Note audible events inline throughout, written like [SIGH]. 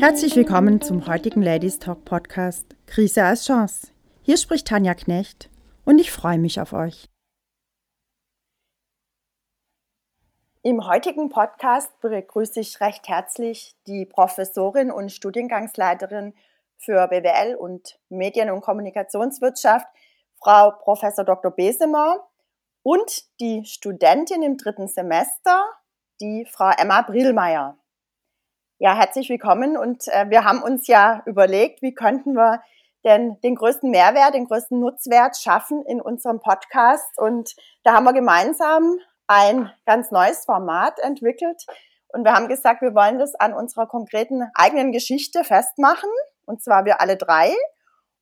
Herzlich willkommen zum heutigen Ladies Talk Podcast Krise als Chance. Hier spricht Tanja Knecht und ich freue mich auf euch. Im heutigen Podcast begrüße ich recht herzlich die Professorin und Studiengangsleiterin für BWL und Medien- und Kommunikationswirtschaft, Frau Professor Dr. Besemer und die Studentin im dritten Semester, die Frau Emma Brillmeier. Ja, herzlich willkommen. Und äh, wir haben uns ja überlegt, wie könnten wir denn den größten Mehrwert, den größten Nutzwert schaffen in unserem Podcast. Und da haben wir gemeinsam ein ganz neues Format entwickelt. Und wir haben gesagt, wir wollen das an unserer konkreten eigenen Geschichte festmachen. Und zwar wir alle drei.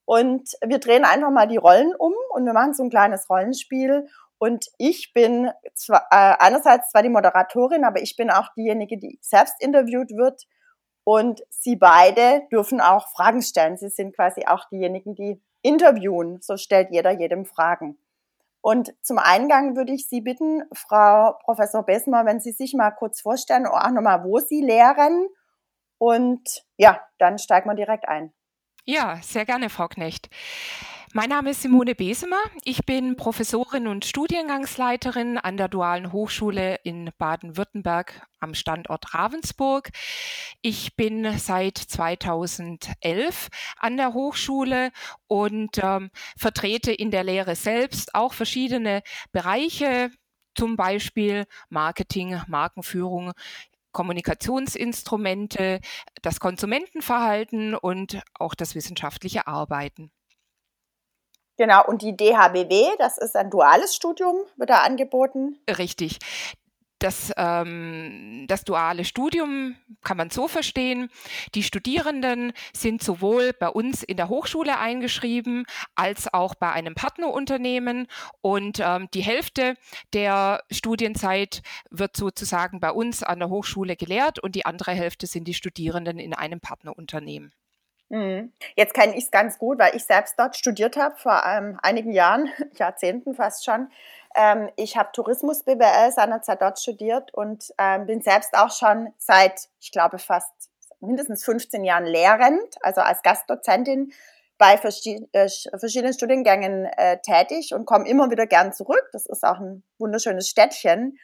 Und wir drehen einfach mal die Rollen um und wir machen so ein kleines Rollenspiel und ich bin zwar, äh, einerseits zwar die Moderatorin, aber ich bin auch diejenige, die selbst interviewt wird. Und Sie beide dürfen auch Fragen stellen. Sie sind quasi auch diejenigen, die interviewen. So stellt jeder jedem Fragen. Und zum Eingang würde ich Sie bitten, Frau Professor Besmer, wenn Sie sich mal kurz vorstellen auch nochmal, wo Sie lehren. Und ja, dann steigen wir direkt ein. Ja, sehr gerne, Frau Knecht. Mein Name ist Simone Besemer. Ich bin Professorin und Studiengangsleiterin an der Dualen Hochschule in Baden-Württemberg am Standort Ravensburg. Ich bin seit 2011 an der Hochschule und ähm, vertrete in der Lehre selbst auch verschiedene Bereiche, zum Beispiel Marketing, Markenführung, Kommunikationsinstrumente, das Konsumentenverhalten und auch das wissenschaftliche Arbeiten. Genau, und die DHBW, das ist ein duales Studium, wird da angeboten. Richtig. Das, ähm, das duale Studium kann man so verstehen. Die Studierenden sind sowohl bei uns in der Hochschule eingeschrieben als auch bei einem Partnerunternehmen. Und ähm, die Hälfte der Studienzeit wird sozusagen bei uns an der Hochschule gelehrt und die andere Hälfte sind die Studierenden in einem Partnerunternehmen. Mhm. Jetzt kenne ich es ganz gut, weil ich selbst dort studiert habe, vor ähm, einigen Jahren, [LAUGHS] Jahrzehnten fast schon. Ähm, ich habe Tourismus BWL seinerzeit dort studiert und ähm, bin selbst auch schon seit, ich glaube, fast mindestens 15 Jahren lehrend, also als Gastdozentin bei äh, verschiedenen Studiengängen äh, tätig und komme immer wieder gern zurück. Das ist auch ein wunderschönes Städtchen.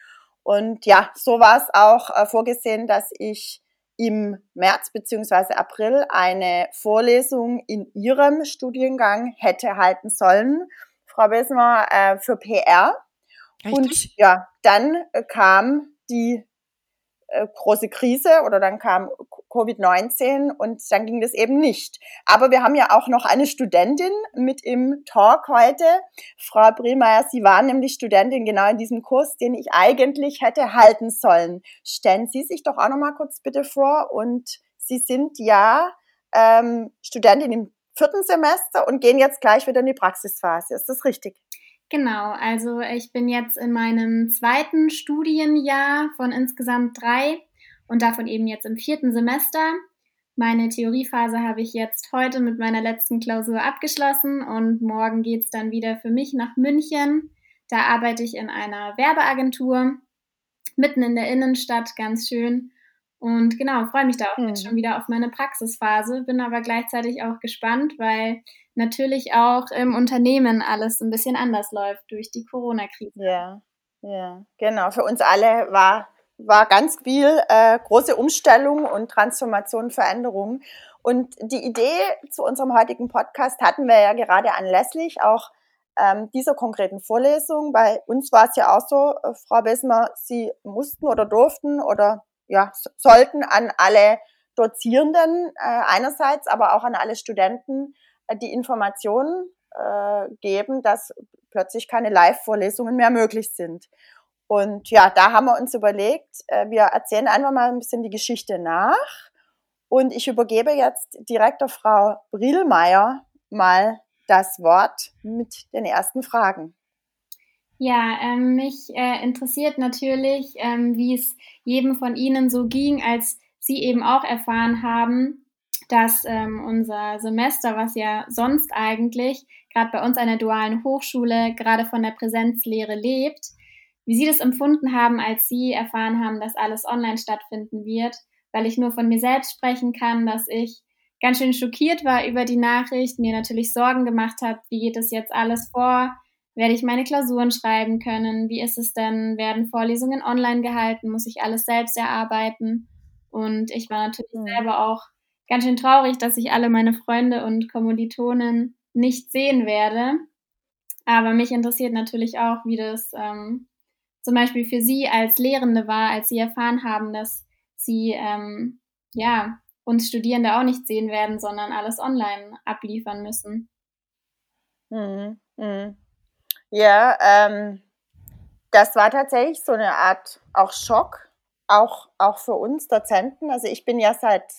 Und ja, so war es auch äh, vorgesehen, dass ich im März beziehungsweise April eine Vorlesung in Ihrem Studiengang hätte halten sollen, Frau Besmer, äh, für PR. Richtig. Und ja, dann äh, kam die äh, große Krise oder dann kam Covid-19 und dann ging das eben nicht. Aber wir haben ja auch noch eine Studentin mit im Talk heute. Frau Brillmeier, Sie waren nämlich Studentin genau in diesem Kurs, den ich eigentlich hätte halten sollen. Stellen Sie sich doch auch noch mal kurz bitte vor und Sie sind ja ähm, Studentin im vierten Semester und gehen jetzt gleich wieder in die Praxisphase. Ist das richtig? Genau, also ich bin jetzt in meinem zweiten Studienjahr von insgesamt drei und davon eben jetzt im vierten Semester. Meine Theoriephase habe ich jetzt heute mit meiner letzten Klausur abgeschlossen und morgen geht es dann wieder für mich nach München. Da arbeite ich in einer Werbeagentur mitten in der Innenstadt, ganz schön. Und genau, freue mich da auch mhm. jetzt schon wieder auf meine Praxisphase, bin aber gleichzeitig auch gespannt, weil natürlich auch im Unternehmen alles ein bisschen anders läuft durch die Corona-Krise. Ja, ja, genau. Für uns alle war, war ganz viel äh, große Umstellung und Transformation, Veränderung. Und die Idee zu unserem heutigen Podcast hatten wir ja gerade anlässlich auch ähm, dieser konkreten Vorlesung. Bei uns war es ja auch so, äh, Frau Besmer, Sie mussten oder durften oder ja, sollten an alle Dozierenden äh, einerseits, aber auch an alle Studenten die Informationen äh, geben, dass plötzlich keine Live-Vorlesungen mehr möglich sind. Und ja, da haben wir uns überlegt, äh, wir erzählen einfach mal ein bisschen die Geschichte nach. Und ich übergebe jetzt direkt der Frau Brielmeier mal das Wort mit den ersten Fragen. Ja, ähm, mich äh, interessiert natürlich, ähm, wie es jedem von Ihnen so ging, als Sie eben auch erfahren haben, dass ähm, unser Semester, was ja sonst eigentlich gerade bei uns an der dualen Hochschule gerade von der Präsenzlehre lebt, wie Sie das empfunden haben, als Sie erfahren haben, dass alles online stattfinden wird weil ich nur von mir selbst sprechen kann, dass ich ganz schön schockiert war über die Nachricht, mir natürlich Sorgen gemacht habe, wie geht es jetzt alles vor? Werde ich meine Klausuren schreiben können? Wie ist es denn? Werden Vorlesungen online gehalten? Muss ich alles selbst erarbeiten? Und ich war natürlich mhm. selber auch ganz schön traurig, dass ich alle meine Freunde und Kommilitonen nicht sehen werde. Aber mich interessiert natürlich auch, wie das ähm, zum Beispiel für Sie als Lehrende war, als Sie erfahren haben, dass Sie ähm, ja uns Studierende auch nicht sehen werden, sondern alles online abliefern müssen. Mhm. Mhm. Ja, ähm, das war tatsächlich so eine Art auch Schock, auch, auch für uns Dozenten. Also ich bin ja seit,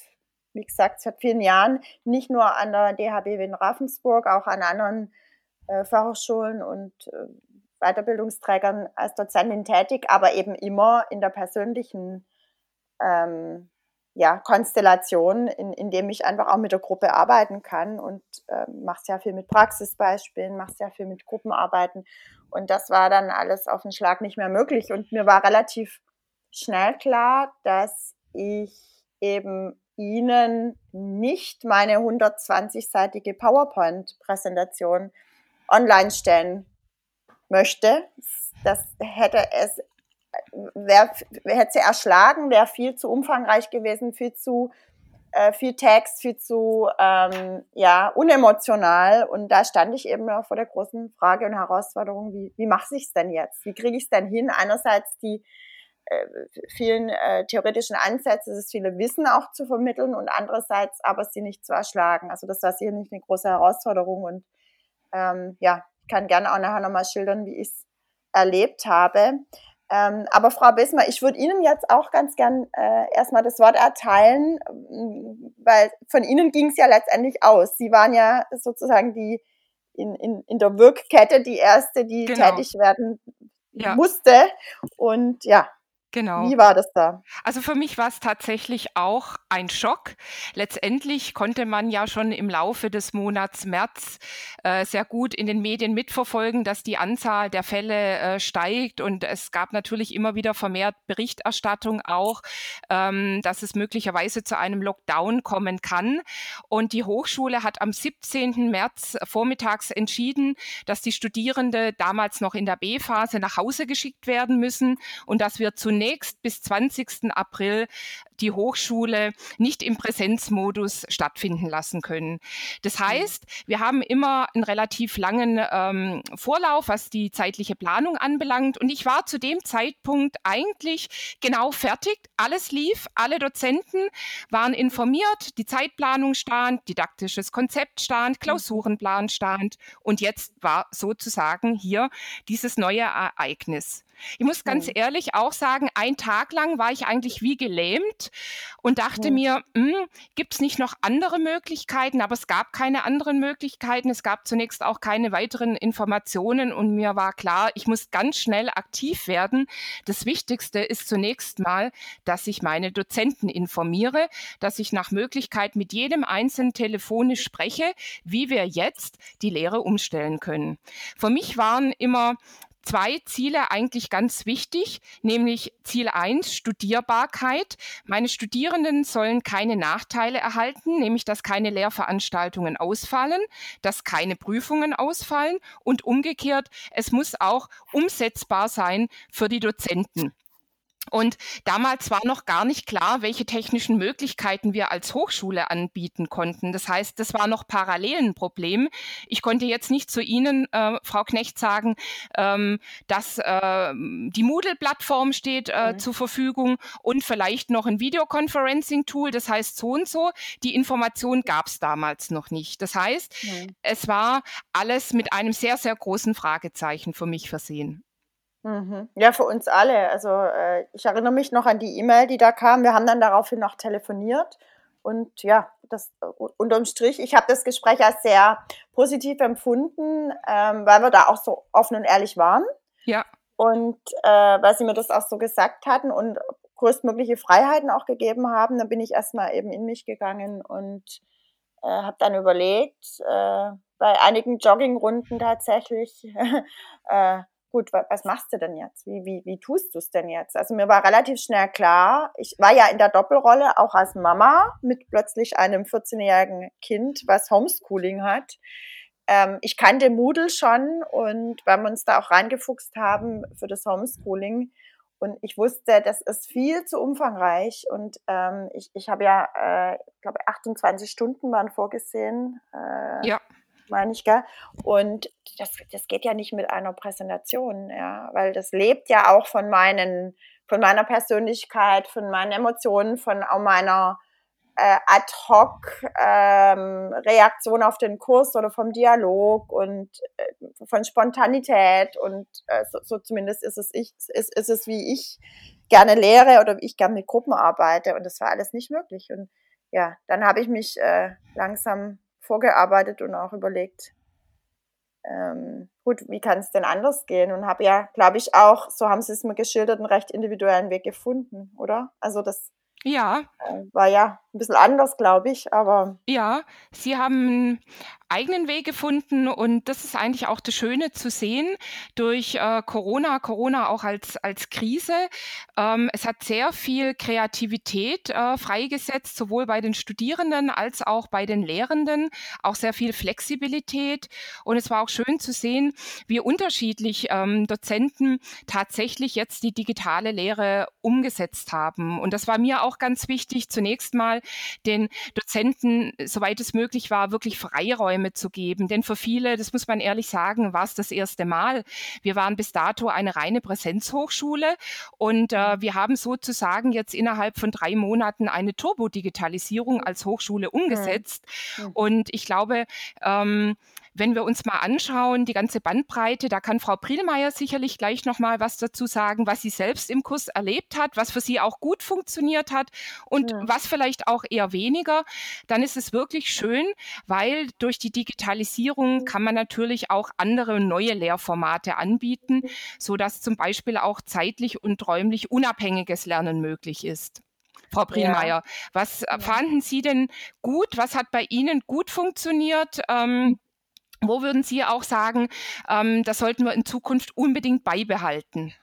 wie gesagt, seit vielen Jahren nicht nur an der DHBW in Ravensburg, auch an anderen äh, Fachhochschulen und äh, Weiterbildungsträgern als Dozentin tätig, aber eben immer in der persönlichen ähm, ja, Konstellation, in, in dem ich einfach auch mit der Gruppe arbeiten kann und äh, mache sehr viel mit Praxisbeispielen, mache sehr viel mit Gruppenarbeiten. Und das war dann alles auf den Schlag nicht mehr möglich. Und mir war relativ schnell klar, dass ich eben Ihnen nicht meine 120-seitige PowerPoint-Präsentation online stellen möchte. Das hätte es wär, hätte sie erschlagen, wäre viel zu umfangreich gewesen, viel zu äh, viel Text, viel zu ähm, ja, unemotional. Und da stand ich eben vor der großen Frage und Herausforderung, wie, wie mache ich es denn jetzt? Wie kriege ich es denn hin? Einerseits die vielen äh, theoretischen Ansätze, das viele Wissen auch zu vermitteln und andererseits aber sie nicht zu erschlagen. Also das war sicher nicht eine große Herausforderung und ähm, ja, ich kann gerne auch nachher nochmal schildern, wie ich es erlebt habe. Ähm, aber Frau Bismar, ich würde Ihnen jetzt auch ganz gern äh, erstmal das Wort erteilen, weil von Ihnen ging es ja letztendlich aus. Sie waren ja sozusagen die in, in, in der Wirkkette die erste, die genau. tätig werden ja. musste. Und ja, Genau. Wie war das da? Also für mich war es tatsächlich auch ein Schock. Letztendlich konnte man ja schon im Laufe des Monats März äh, sehr gut in den Medien mitverfolgen, dass die Anzahl der Fälle äh, steigt und es gab natürlich immer wieder vermehrt Berichterstattung auch, ähm, dass es möglicherweise zu einem Lockdown kommen kann. Und die Hochschule hat am 17. März vormittags entschieden, dass die Studierende damals noch in der B-Phase nach Hause geschickt werden müssen und dass wir zunächst zunächst bis 20. April die Hochschule nicht im Präsenzmodus stattfinden lassen können. Das mhm. heißt, wir haben immer einen relativ langen ähm, Vorlauf, was die zeitliche Planung anbelangt. Und ich war zu dem Zeitpunkt eigentlich genau fertig. Alles lief, alle Dozenten waren informiert, die Zeitplanung stand, didaktisches Konzept stand, mhm. Klausurenplan stand. Und jetzt war sozusagen hier dieses neue Ereignis. Ich muss ganz ehrlich auch sagen, ein Tag lang war ich eigentlich wie gelähmt und dachte mhm. mir, hm, gibt es nicht noch andere Möglichkeiten? Aber es gab keine anderen Möglichkeiten. Es gab zunächst auch keine weiteren Informationen und mir war klar, ich muss ganz schnell aktiv werden. Das Wichtigste ist zunächst mal, dass ich meine Dozenten informiere, dass ich nach Möglichkeit mit jedem Einzelnen telefonisch spreche, wie wir jetzt die Lehre umstellen können. Für mich waren immer zwei Ziele eigentlich ganz wichtig, nämlich Ziel eins Studierbarkeit. Meine Studierenden sollen keine Nachteile erhalten, nämlich dass keine Lehrveranstaltungen ausfallen, dass keine Prüfungen ausfallen und umgekehrt, es muss auch umsetzbar sein für die Dozenten. Und damals war noch gar nicht klar, welche technischen Möglichkeiten wir als Hochschule anbieten konnten. Das heißt, das war noch parallel ein Problem. Ich konnte jetzt nicht zu Ihnen, äh, Frau Knecht, sagen, ähm, dass äh, die Moodle-Plattform steht äh, mhm. zur Verfügung und vielleicht noch ein Videoconferencing-Tool, das heißt so und so. Die Information gab es damals noch nicht. Das heißt, mhm. es war alles mit einem sehr, sehr großen Fragezeichen für mich versehen. Mhm. Ja, für uns alle. Also äh, ich erinnere mich noch an die E-Mail, die da kam. Wir haben dann daraufhin noch telefoniert. Und ja, das unterm Strich, ich habe das Gespräch als sehr positiv empfunden, ähm, weil wir da auch so offen und ehrlich waren. Ja. Und äh, weil sie mir das auch so gesagt hatten und größtmögliche Freiheiten auch gegeben haben, dann bin ich erstmal eben in mich gegangen und äh, habe dann überlegt, äh, bei einigen Joggingrunden tatsächlich, [LAUGHS] äh, gut, was machst du denn jetzt? Wie, wie, wie tust du es denn jetzt? Also mir war relativ schnell klar, ich war ja in der Doppelrolle auch als Mama mit plötzlich einem 14-jährigen Kind, was Homeschooling hat. Ähm, ich kannte Moodle schon und weil wir uns da auch reingefuchst haben für das Homeschooling, und ich wusste, das ist viel zu umfangreich. Und ähm, ich, ich habe ja, äh, ich glaube, 28 Stunden waren vorgesehen. Äh, ja. Meine ich, gell? Und das, das geht ja nicht mit einer Präsentation, ja, weil das lebt ja auch von meinen, von meiner Persönlichkeit, von meinen Emotionen, von auch meiner äh, ad hoc ähm, Reaktion auf den Kurs oder vom Dialog und äh, von Spontanität und äh, so, so zumindest ist es ich ist, ist es wie ich gerne lehre oder wie ich gerne mit Gruppen arbeite und das war alles nicht möglich und ja dann habe ich mich äh, langsam vorgearbeitet und auch überlegt ähm, gut wie kann es denn anders gehen und habe ja glaube ich auch so haben sie es mir geschildert einen recht individuellen Weg gefunden oder also das ja. Äh, war ja ein bisschen anders, glaube ich, aber. Ja, Sie haben eigenen Weg gefunden und das ist eigentlich auch das Schöne zu sehen durch äh, Corona, Corona auch als, als Krise. Ähm, es hat sehr viel Kreativität äh, freigesetzt, sowohl bei den Studierenden als auch bei den Lehrenden, auch sehr viel Flexibilität und es war auch schön zu sehen, wie unterschiedlich ähm, Dozenten tatsächlich jetzt die digitale Lehre umgesetzt haben. Und das war mir auch ganz wichtig, zunächst mal den Dozenten, soweit es möglich war, wirklich Freiräume Räume zu geben. Denn für viele, das muss man ehrlich sagen, war es das erste Mal. Wir waren bis dato eine reine Präsenzhochschule und äh, wir haben sozusagen jetzt innerhalb von drei Monaten eine Turbodigitalisierung als Hochschule umgesetzt. Mhm. Und ich glaube, ähm, wenn wir uns mal anschauen, die ganze Bandbreite, da kann Frau Prielmeier sicherlich gleich noch mal was dazu sagen, was sie selbst im Kurs erlebt hat, was für sie auch gut funktioniert hat und ja. was vielleicht auch eher weniger. Dann ist es wirklich schön, weil durch die Digitalisierung kann man natürlich auch andere neue Lehrformate anbieten, so dass zum Beispiel auch zeitlich und räumlich unabhängiges Lernen möglich ist. Frau Prielmeier, ja. was fanden Sie denn gut? Was hat bei Ihnen gut funktioniert? Ähm, wo würden Sie auch sagen, ähm, das sollten wir in Zukunft unbedingt beibehalten?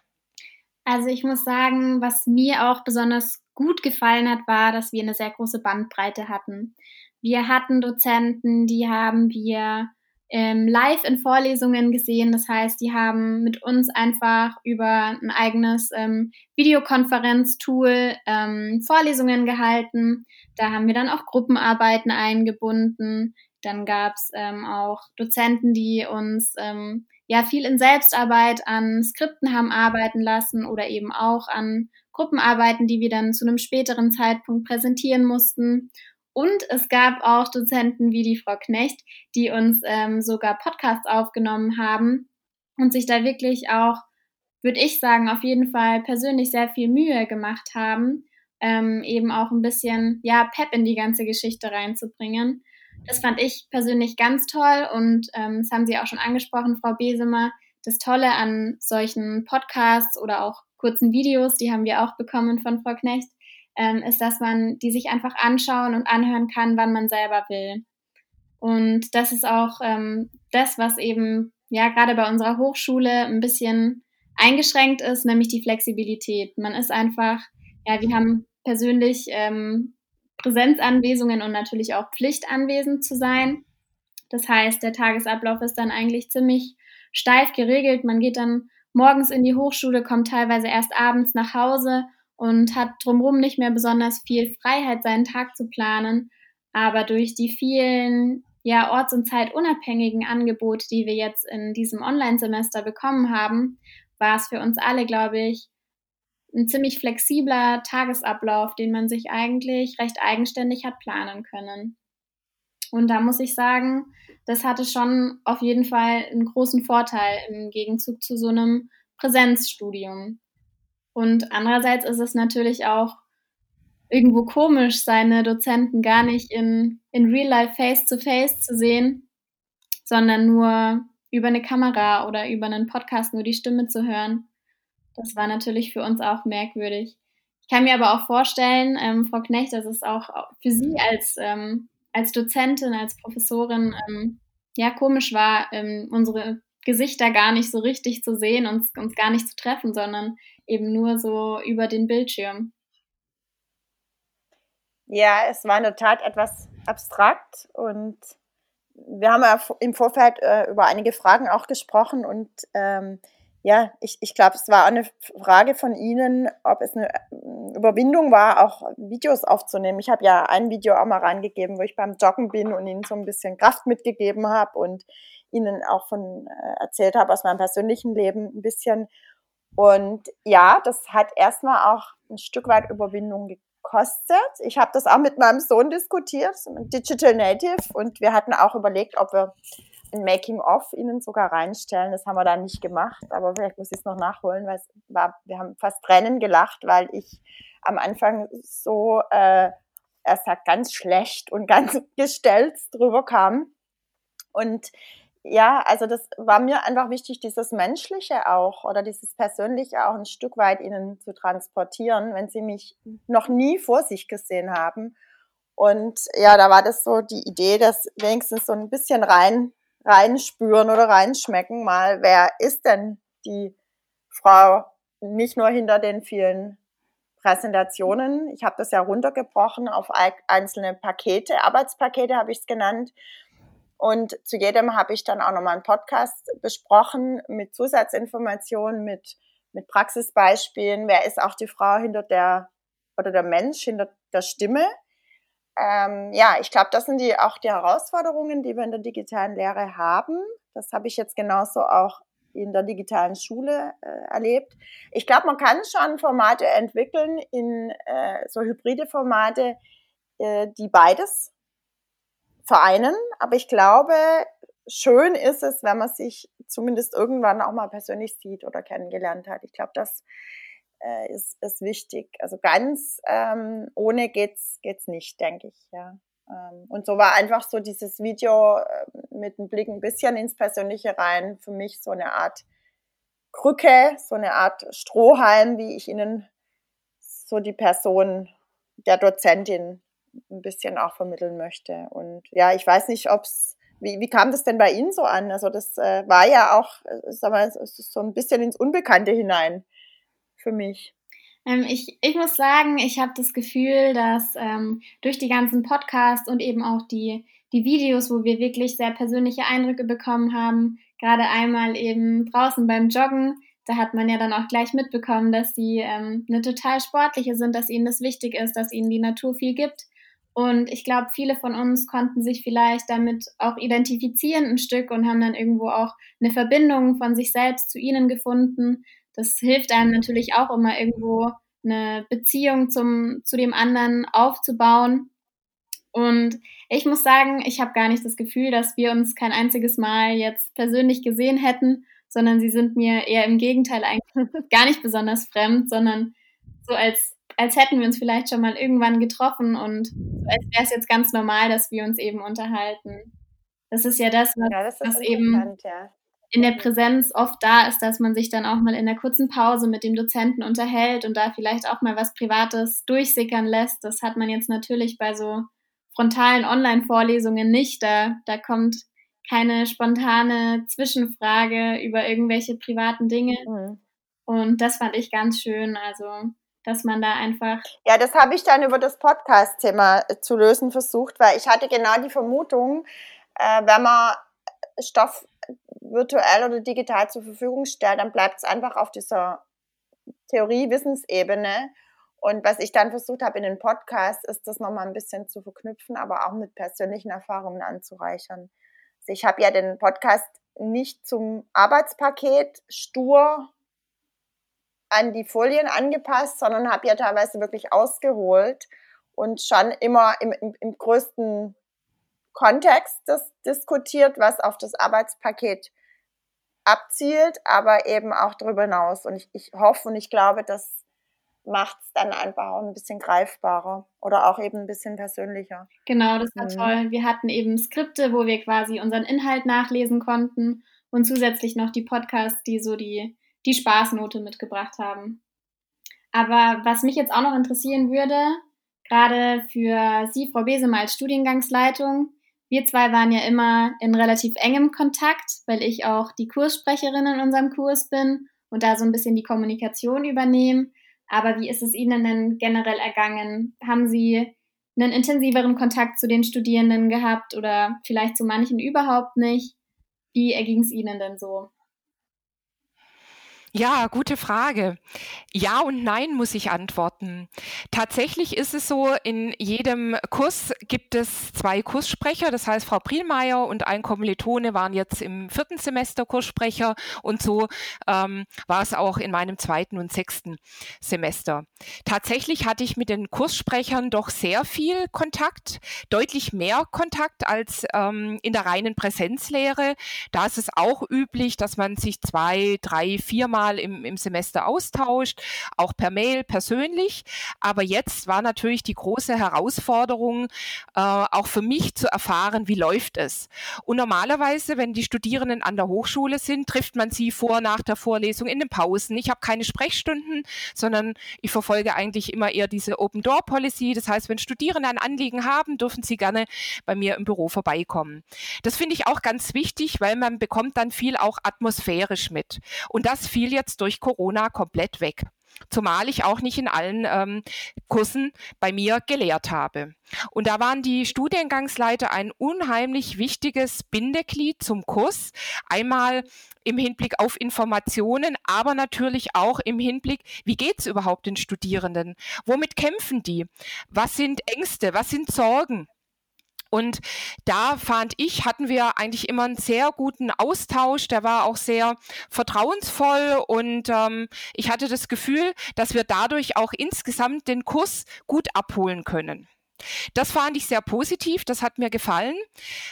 Also ich muss sagen, was mir auch besonders gut gefallen hat, war, dass wir eine sehr große Bandbreite hatten. Wir hatten Dozenten, die haben wir ähm, live in Vorlesungen gesehen. Das heißt, die haben mit uns einfach über ein eigenes ähm, Videokonferenztool ähm, Vorlesungen gehalten. Da haben wir dann auch Gruppenarbeiten eingebunden. Dann gab es ähm, auch Dozenten, die uns ähm, ja viel in Selbstarbeit an Skripten haben arbeiten lassen oder eben auch an Gruppenarbeiten, die wir dann zu einem späteren Zeitpunkt präsentieren mussten. Und es gab auch Dozenten wie die Frau Knecht, die uns ähm, sogar Podcasts aufgenommen haben und sich da wirklich auch, würde ich sagen, auf jeden Fall persönlich sehr viel Mühe gemacht haben, ähm, eben auch ein bisschen ja Pep in die ganze Geschichte reinzubringen. Das fand ich persönlich ganz toll und ähm, das haben Sie auch schon angesprochen, Frau Besemer. Das Tolle an solchen Podcasts oder auch kurzen Videos, die haben wir auch bekommen von Frau Knecht, ähm, ist, dass man die sich einfach anschauen und anhören kann, wann man selber will. Und das ist auch ähm, das, was eben ja gerade bei unserer Hochschule ein bisschen eingeschränkt ist, nämlich die Flexibilität. Man ist einfach, ja, wir haben persönlich ähm, Präsenzanwesungen und natürlich auch Pflicht anwesend zu sein. Das heißt, der Tagesablauf ist dann eigentlich ziemlich steif geregelt. Man geht dann morgens in die Hochschule, kommt teilweise erst abends nach Hause und hat drumherum nicht mehr besonders viel Freiheit, seinen Tag zu planen. Aber durch die vielen ja, orts- und zeitunabhängigen Angebote, die wir jetzt in diesem Online-Semester bekommen haben, war es für uns alle, glaube ich, ein ziemlich flexibler Tagesablauf, den man sich eigentlich recht eigenständig hat planen können. Und da muss ich sagen, das hatte schon auf jeden Fall einen großen Vorteil im Gegenzug zu so einem Präsenzstudium. Und andererseits ist es natürlich auch irgendwo komisch, seine Dozenten gar nicht in, in Real Life face-to-face zu sehen, sondern nur über eine Kamera oder über einen Podcast nur die Stimme zu hören. Das war natürlich für uns auch merkwürdig. Ich kann mir aber auch vorstellen, ähm, Frau Knecht, dass es auch für Sie als, ähm, als Dozentin, als Professorin ähm, ja komisch war, ähm, unsere Gesichter gar nicht so richtig zu sehen und uns gar nicht zu treffen, sondern eben nur so über den Bildschirm. Ja, es war in der Tat etwas abstrakt und wir haben ja im Vorfeld äh, über einige Fragen auch gesprochen und ähm, ja, ich, ich glaube, es war eine Frage von Ihnen, ob es eine äh, Überwindung war, auch Videos aufzunehmen. Ich habe ja ein Video auch mal reingegeben, wo ich beim Joggen bin und Ihnen so ein bisschen Kraft mitgegeben habe und Ihnen auch von äh, erzählt habe aus meinem persönlichen Leben ein bisschen. Und ja, das hat erstmal auch ein Stück weit Überwindung gekostet. Ich habe das auch mit meinem Sohn diskutiert, Digital Native, und wir hatten auch überlegt, ob wir ein Making-of ihnen sogar reinstellen. Das haben wir dann nicht gemacht, aber vielleicht muss ich es noch nachholen, weil es war, wir haben fast Tränen gelacht, weil ich am Anfang so, äh, er sagt, ganz schlecht und [LAUGHS] ganz gestellt drüber kam. Und ja, also das war mir einfach wichtig, dieses Menschliche auch oder dieses Persönliche auch ein Stück weit ihnen zu transportieren, wenn sie mich noch nie vor sich gesehen haben. Und ja, da war das so die Idee, dass wenigstens so ein bisschen rein reinspüren oder reinschmecken mal, wer ist denn die Frau nicht nur hinter den vielen Präsentationen. Ich habe das ja runtergebrochen auf einzelne Pakete, Arbeitspakete habe ich es genannt. Und zu jedem habe ich dann auch nochmal einen Podcast besprochen mit Zusatzinformationen, mit, mit Praxisbeispielen. Wer ist auch die Frau hinter der oder der Mensch hinter der Stimme? Ähm, ja, ich glaube, das sind die, auch die Herausforderungen, die wir in der digitalen Lehre haben. Das habe ich jetzt genauso auch in der digitalen Schule äh, erlebt. Ich glaube, man kann schon Formate entwickeln in äh, so hybride Formate, äh, die beides vereinen. Aber ich glaube, schön ist es, wenn man sich zumindest irgendwann auch mal persönlich sieht oder kennengelernt hat. Ich glaube, das äh, ist, ist wichtig. Also ganz ähm, ohne geht's geht's nicht, denke ich. Ja. Ähm, und so war einfach so dieses Video äh, mit dem Blick ein bisschen ins Persönliche rein für mich so eine Art Krücke, so eine Art Strohhalm, wie ich Ihnen so die Person der Dozentin ein bisschen auch vermitteln möchte. Und ja, ich weiß nicht, ob's wie, wie kam das denn bei Ihnen so an? Also das äh, war ja auch, äh, sag mal, so ein bisschen ins Unbekannte hinein für mich? Ähm, ich, ich muss sagen, ich habe das Gefühl, dass ähm, durch die ganzen Podcasts und eben auch die, die Videos, wo wir wirklich sehr persönliche Eindrücke bekommen haben, gerade einmal eben draußen beim Joggen, da hat man ja dann auch gleich mitbekommen, dass sie ähm, eine total sportliche sind, dass ihnen das wichtig ist, dass ihnen die Natur viel gibt. Und ich glaube, viele von uns konnten sich vielleicht damit auch identifizieren ein Stück und haben dann irgendwo auch eine Verbindung von sich selbst zu ihnen gefunden das hilft einem natürlich auch immer irgendwo eine Beziehung zum, zu dem anderen aufzubauen. Und ich muss sagen, ich habe gar nicht das Gefühl, dass wir uns kein einziges Mal jetzt persönlich gesehen hätten, sondern sie sind mir eher im Gegenteil eigentlich [LAUGHS] gar nicht besonders fremd, sondern so als, als hätten wir uns vielleicht schon mal irgendwann getroffen und als wäre es jetzt ganz normal, dass wir uns eben unterhalten. Das ist ja das, was, ja, das was eben ja in der Präsenz oft da ist, dass man sich dann auch mal in der kurzen Pause mit dem Dozenten unterhält und da vielleicht auch mal was Privates durchsickern lässt. Das hat man jetzt natürlich bei so frontalen Online-Vorlesungen nicht. Da, da kommt keine spontane Zwischenfrage über irgendwelche privaten Dinge. Mhm. Und das fand ich ganz schön. Also, dass man da einfach. Ja, das habe ich dann über das Podcast-Thema zu lösen versucht, weil ich hatte genau die Vermutung, äh, wenn man Stoff virtuell oder digital zur Verfügung stellt, dann bleibt es einfach auf dieser Theorie-Wissensebene. Und was ich dann versucht habe in den Podcast, ist das nochmal ein bisschen zu verknüpfen, aber auch mit persönlichen Erfahrungen anzureichern. Also ich habe ja den Podcast nicht zum Arbeitspaket stur an die Folien angepasst, sondern habe ja teilweise wirklich ausgeholt und schon immer im, im, im größten Kontext das diskutiert, was auf das Arbeitspaket abzielt, aber eben auch darüber hinaus. Und ich, ich hoffe und ich glaube, das macht es dann einfach auch ein bisschen greifbarer oder auch eben ein bisschen persönlicher. Genau, das war mhm. toll. Wir hatten eben Skripte, wo wir quasi unseren Inhalt nachlesen konnten und zusätzlich noch die Podcasts, die so die, die Spaßnote mitgebracht haben. Aber was mich jetzt auch noch interessieren würde, gerade für Sie, Frau Besem, als Studiengangsleitung, wir zwei waren ja immer in relativ engem Kontakt, weil ich auch die Kurssprecherin in unserem Kurs bin und da so ein bisschen die Kommunikation übernehme. Aber wie ist es Ihnen denn generell ergangen? Haben Sie einen intensiveren Kontakt zu den Studierenden gehabt oder vielleicht zu manchen überhaupt nicht? Wie erging es Ihnen denn so? Ja, gute Frage. Ja und nein muss ich antworten. Tatsächlich ist es so, in jedem Kurs gibt es zwei Kurssprecher. Das heißt, Frau Prielmeier und ein Kommilitone waren jetzt im vierten Semester Kurssprecher und so ähm, war es auch in meinem zweiten und sechsten Semester. Tatsächlich hatte ich mit den Kurssprechern doch sehr viel Kontakt, deutlich mehr Kontakt als ähm, in der reinen Präsenzlehre. Da ist es auch üblich, dass man sich zwei, drei, viermal mal im, im Semester austauscht, auch per Mail, persönlich. Aber jetzt war natürlich die große Herausforderung, äh, auch für mich zu erfahren, wie läuft es. Und normalerweise, wenn die Studierenden an der Hochschule sind, trifft man sie vor, nach der Vorlesung, in den Pausen. Ich habe keine Sprechstunden, sondern ich verfolge eigentlich immer eher diese Open Door Policy. Das heißt, wenn Studierende ein Anliegen haben, dürfen sie gerne bei mir im Büro vorbeikommen. Das finde ich auch ganz wichtig, weil man bekommt dann viel auch atmosphärisch mit. Und das fiel jetzt durch Corona komplett weg. Zumal ich auch nicht in allen ähm, Kursen bei mir gelehrt habe. Und da waren die Studiengangsleiter ein unheimlich wichtiges Bindeglied zum Kurs. Einmal im Hinblick auf Informationen, aber natürlich auch im Hinblick, wie geht es überhaupt den Studierenden? Womit kämpfen die? Was sind Ängste? Was sind Sorgen? Und da fand ich, hatten wir eigentlich immer einen sehr guten Austausch. Der war auch sehr vertrauensvoll und ähm, ich hatte das Gefühl, dass wir dadurch auch insgesamt den Kurs gut abholen können. Das fand ich sehr positiv, das hat mir gefallen.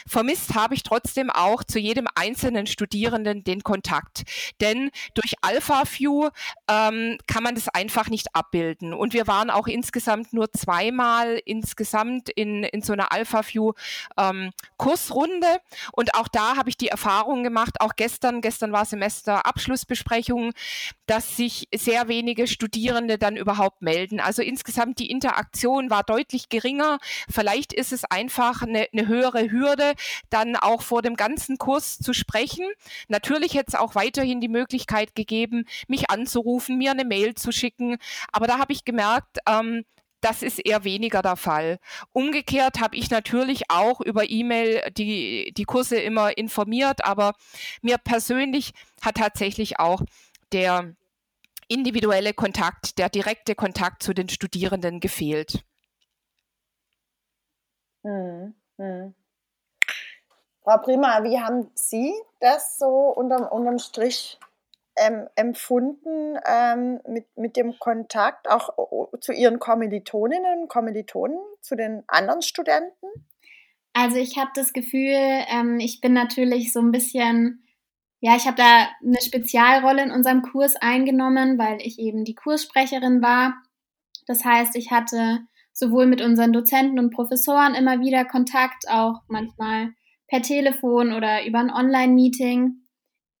Vermisst habe ich trotzdem auch zu jedem einzelnen Studierenden den Kontakt. Denn durch AlphaView ähm, kann man das einfach nicht abbilden. Und wir waren auch insgesamt nur zweimal insgesamt in, in so einer AlphaView ähm. Und auch da habe ich die Erfahrung gemacht, auch gestern, gestern war Semester Abschlussbesprechung, dass sich sehr wenige Studierende dann überhaupt melden. Also insgesamt die Interaktion war deutlich geringer geringer. Vielleicht ist es einfach eine, eine höhere Hürde, dann auch vor dem ganzen Kurs zu sprechen. Natürlich hätte es auch weiterhin die Möglichkeit gegeben, mich anzurufen, mir eine Mail zu schicken. Aber da habe ich gemerkt, ähm, das ist eher weniger der Fall. Umgekehrt habe ich natürlich auch über E-Mail die, die Kurse immer informiert, aber mir persönlich hat tatsächlich auch der individuelle Kontakt, der direkte Kontakt zu den Studierenden gefehlt. Mhm. Mhm. Frau Prima, wie haben Sie das so unterm, unterm Strich ähm, empfunden ähm, mit, mit dem Kontakt auch zu Ihren Kommilitoninnen und Kommilitonen, zu den anderen Studenten? Also ich habe das Gefühl, ähm, ich bin natürlich so ein bisschen, ja, ich habe da eine Spezialrolle in unserem Kurs eingenommen, weil ich eben die Kurssprecherin war. Das heißt, ich hatte sowohl mit unseren Dozenten und Professoren immer wieder Kontakt, auch manchmal per Telefon oder über ein Online-Meeting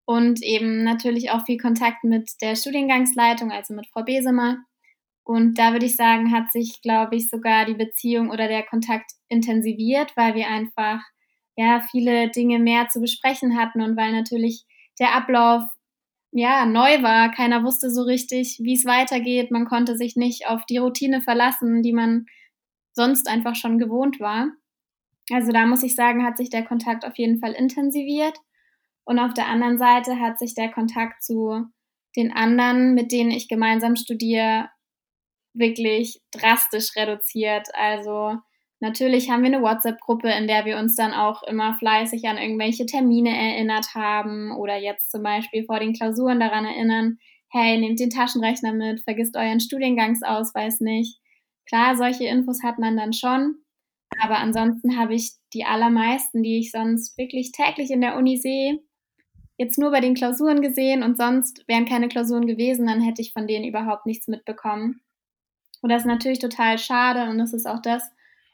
und eben natürlich auch viel Kontakt mit der Studiengangsleitung, also mit Frau Besemer. Und da würde ich sagen, hat sich, glaube ich, sogar die Beziehung oder der Kontakt intensiviert, weil wir einfach ja viele Dinge mehr zu besprechen hatten und weil natürlich der Ablauf ja, neu war. Keiner wusste so richtig, wie es weitergeht. Man konnte sich nicht auf die Routine verlassen, die man sonst einfach schon gewohnt war. Also da muss ich sagen, hat sich der Kontakt auf jeden Fall intensiviert. Und auf der anderen Seite hat sich der Kontakt zu den anderen, mit denen ich gemeinsam studiere, wirklich drastisch reduziert. Also Natürlich haben wir eine WhatsApp-Gruppe, in der wir uns dann auch immer fleißig an irgendwelche Termine erinnert haben oder jetzt zum Beispiel vor den Klausuren daran erinnern, hey, nehmt den Taschenrechner mit, vergisst euren Studiengangsausweis nicht. Klar, solche Infos hat man dann schon, aber ansonsten habe ich die allermeisten, die ich sonst wirklich täglich in der Uni sehe, jetzt nur bei den Klausuren gesehen und sonst wären keine Klausuren gewesen, dann hätte ich von denen überhaupt nichts mitbekommen. Und das ist natürlich total schade und das ist auch das,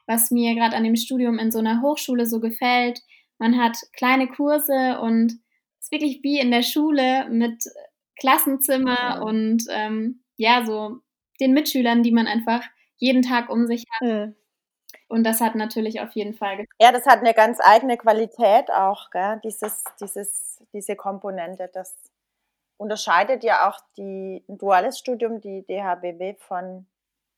was mir gerade an dem Studium in so einer Hochschule so gefällt. Man hat kleine Kurse und es ist wirklich wie in der Schule mit Klassenzimmer und ähm, ja, so den Mitschülern, die man einfach jeden Tag um sich hat. Hm. Und das hat natürlich auf jeden Fall. Ja, das hat eine ganz eigene Qualität auch, gell? Dieses, dieses, diese Komponente. Das unterscheidet ja auch die, ein duales Studium, die DHBW von,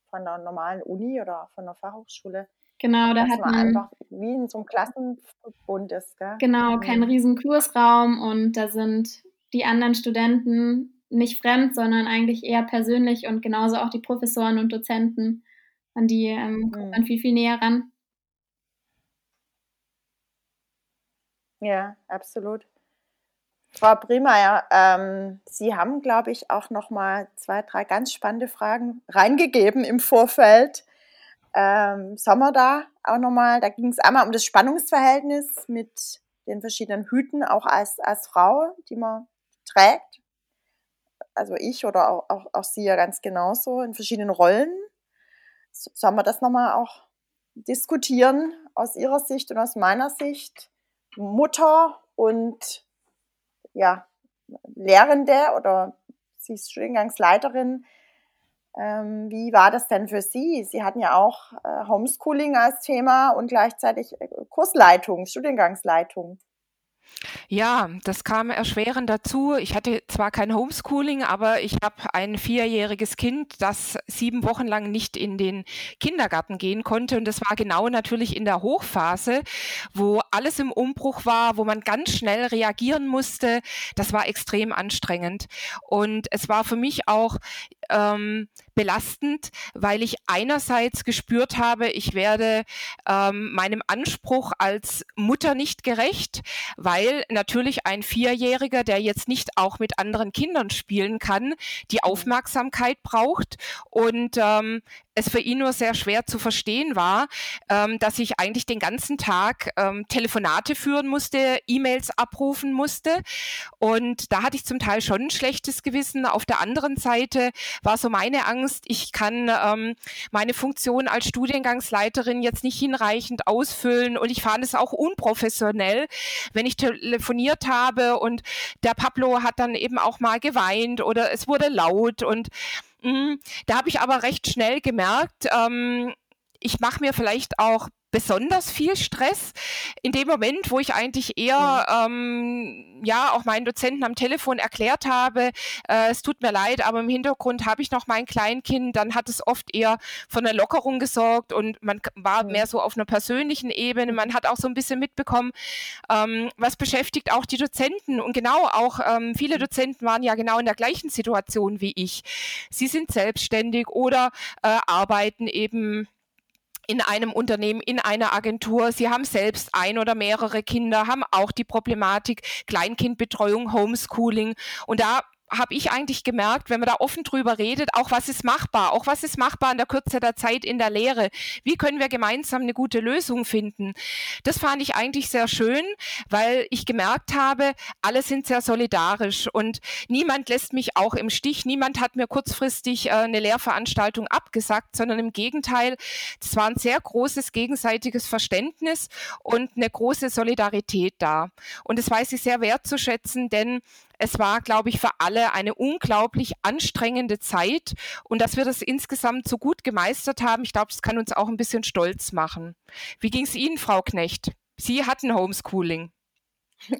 von der normalen Uni oder von der Fachhochschule. Genau, da hat man, man, einfach wie in so einem Klassenverbund ist. Gell? Genau, mhm. kein riesen Kursraum und da sind die anderen Studenten nicht fremd, sondern eigentlich eher persönlich und genauso auch die Professoren und Dozenten, an die ähm, kommt mhm. man viel, viel näher ran. Ja, absolut. Frau Primayer, ähm, Sie haben, glaube ich, auch noch mal zwei, drei ganz spannende Fragen reingegeben im Vorfeld. Ähm, Sommer da auch noch mal, da ging es einmal um das Spannungsverhältnis mit den verschiedenen Hüten, auch als, als Frau, die man trägt. Also ich oder auch, auch, auch Sie ja ganz genauso in verschiedenen Rollen. Sollen wir das nochmal auch diskutieren aus Ihrer Sicht und aus meiner Sicht? Mutter und ja, Lehrende oder sie ist Studiengangsleiterin. Ähm, wie war das denn für Sie? Sie hatten ja auch äh, Homeschooling als Thema und gleichzeitig äh, Kursleitung, Studiengangsleitung. Ja, das kam erschwerend dazu. Ich hatte zwar kein Homeschooling, aber ich habe ein vierjähriges Kind, das sieben Wochen lang nicht in den Kindergarten gehen konnte. Und das war genau natürlich in der Hochphase, wo alles im Umbruch war, wo man ganz schnell reagieren musste. Das war extrem anstrengend. Und es war für mich auch ähm, belastend, weil ich einerseits gespürt habe, ich werde ähm, meinem Anspruch als Mutter nicht gerecht, weil natürlich ein Vierjähriger, der jetzt nicht auch mit anderen Kindern spielen kann, die mhm. Aufmerksamkeit braucht und ähm, es für ihn nur sehr schwer zu verstehen war, ähm, dass ich eigentlich den ganzen Tag ähm, Telefonate führen musste, E-Mails abrufen musste. Und da hatte ich zum Teil schon ein schlechtes Gewissen. Auf der anderen Seite war so meine Angst, ich kann ähm, meine Funktion als Studiengangsleiterin jetzt nicht hinreichend ausfüllen und ich fand es auch unprofessionell, wenn ich telefoniert habe und der Pablo hat dann eben auch mal geweint oder es wurde laut und da habe ich aber recht schnell gemerkt, ähm, ich mache mir vielleicht auch besonders viel Stress. In dem Moment, wo ich eigentlich eher ähm, ja auch meinen Dozenten am Telefon erklärt habe, äh, es tut mir leid, aber im Hintergrund habe ich noch mein Kleinkind, dann hat es oft eher von einer Lockerung gesorgt und man war mehr so auf einer persönlichen Ebene. Man hat auch so ein bisschen mitbekommen, ähm, was beschäftigt auch die Dozenten. Und genau auch ähm, viele Dozenten waren ja genau in der gleichen Situation wie ich. Sie sind selbstständig oder äh, arbeiten eben in einem Unternehmen, in einer Agentur. Sie haben selbst ein oder mehrere Kinder, haben auch die Problematik Kleinkindbetreuung, Homeschooling. Und da habe ich eigentlich gemerkt, wenn man da offen drüber redet, auch was ist machbar, auch was ist machbar in der Kürze der Zeit in der Lehre. Wie können wir gemeinsam eine gute Lösung finden? Das fand ich eigentlich sehr schön, weil ich gemerkt habe, alle sind sehr solidarisch und niemand lässt mich auch im Stich. Niemand hat mir kurzfristig äh, eine Lehrveranstaltung abgesagt, sondern im Gegenteil, es war ein sehr großes gegenseitiges Verständnis und eine große Solidarität da. Und das weiß ich sehr wertzuschätzen, denn es war, glaube ich, für alle eine unglaublich anstrengende Zeit und dass wir das insgesamt so gut gemeistert haben, ich glaube, das kann uns auch ein bisschen stolz machen. Wie ging es Ihnen, Frau Knecht? Sie hatten Homeschooling.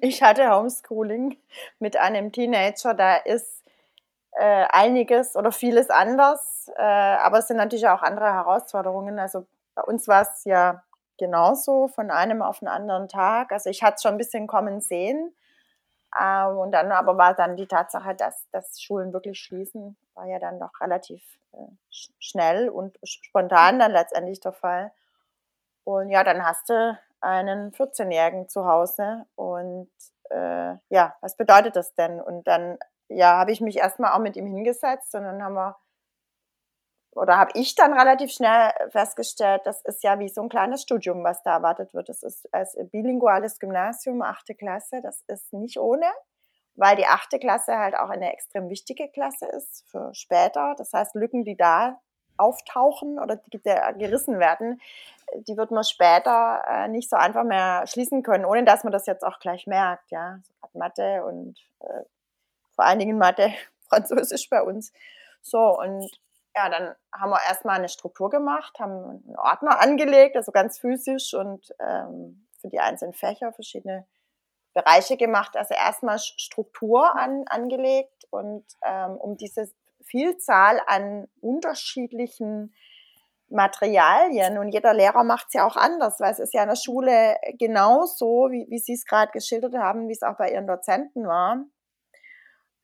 Ich hatte Homeschooling mit einem Teenager, da ist äh, einiges oder vieles anders, äh, aber es sind natürlich auch andere Herausforderungen. Also bei uns war es ja genauso von einem auf den anderen Tag. Also ich hatte es schon ein bisschen kommen sehen. Ähm, und dann aber war dann die Tatsache, dass, dass Schulen wirklich schließen, war ja dann doch relativ äh, schnell und spontan dann letztendlich der Fall. Und ja, dann hast du einen 14-Jährigen zu Hause und äh, ja, was bedeutet das denn? Und dann ja, habe ich mich erstmal auch mit ihm hingesetzt und dann haben wir oder habe ich dann relativ schnell festgestellt, das ist ja wie so ein kleines Studium, was da erwartet wird. Das ist als bilinguales Gymnasium, achte Klasse, das ist nicht ohne, weil die achte Klasse halt auch eine extrem wichtige Klasse ist für später. Das heißt, Lücken, die da auftauchen oder die gerissen werden, die wird man später äh, nicht so einfach mehr schließen können, ohne dass man das jetzt auch gleich merkt. Ja, Mathe und äh, vor allen Dingen Mathe, [LAUGHS] Französisch bei uns. So, und ja, dann haben wir erstmal eine Struktur gemacht, haben einen Ordner angelegt, also ganz physisch und ähm, für die einzelnen Fächer verschiedene Bereiche gemacht. Also erstmal Struktur an, angelegt und ähm, um diese Vielzahl an unterschiedlichen Materialien und jeder Lehrer macht es ja auch anders, weil es ist ja in der Schule genauso, wie, wie Sie es gerade geschildert haben, wie es auch bei Ihren Dozenten war.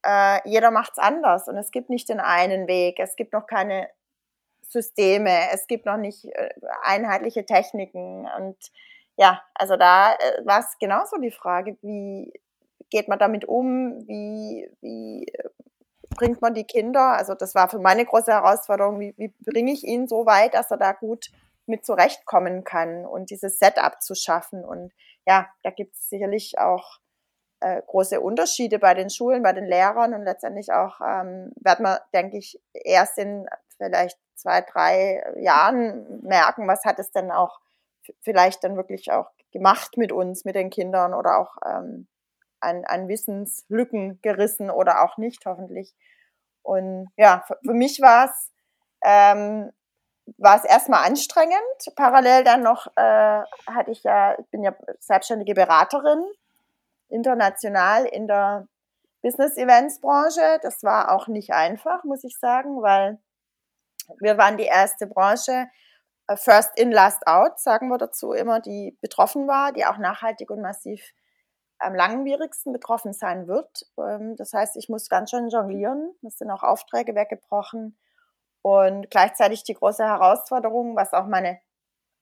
Äh, jeder macht es anders. Und es gibt nicht den einen Weg, es gibt noch keine Systeme, es gibt noch nicht äh, einheitliche Techniken. Und ja, also da äh, war es genauso die Frage, wie geht man damit um, wie, wie bringt man die Kinder, also das war für meine große Herausforderung, wie, wie bringe ich ihn so weit, dass er da gut mit zurechtkommen kann und dieses Setup zu schaffen. Und ja, da gibt es sicherlich auch äh, große Unterschiede bei den Schulen, bei den Lehrern und letztendlich auch ähm, wird man, denke ich, erst in vielleicht zwei, drei Jahren merken, was hat es denn auch vielleicht dann wirklich auch gemacht mit uns, mit den Kindern oder auch ähm, an, an Wissenslücken gerissen oder auch nicht, hoffentlich. Und ja, für, für mich war es ähm, war es erstmal anstrengend. Parallel dann noch äh, hatte ich ja, ich bin ja selbstständige Beraterin international in der Business Events Branche. Das war auch nicht einfach, muss ich sagen, weil wir waren die erste Branche, äh, First in, Last out, sagen wir dazu immer, die betroffen war, die auch nachhaltig und massiv am langwierigsten betroffen sein wird. Ähm, das heißt, ich muss ganz schön jonglieren. Es sind auch Aufträge weggebrochen. Und gleichzeitig die große Herausforderung, was auch meine,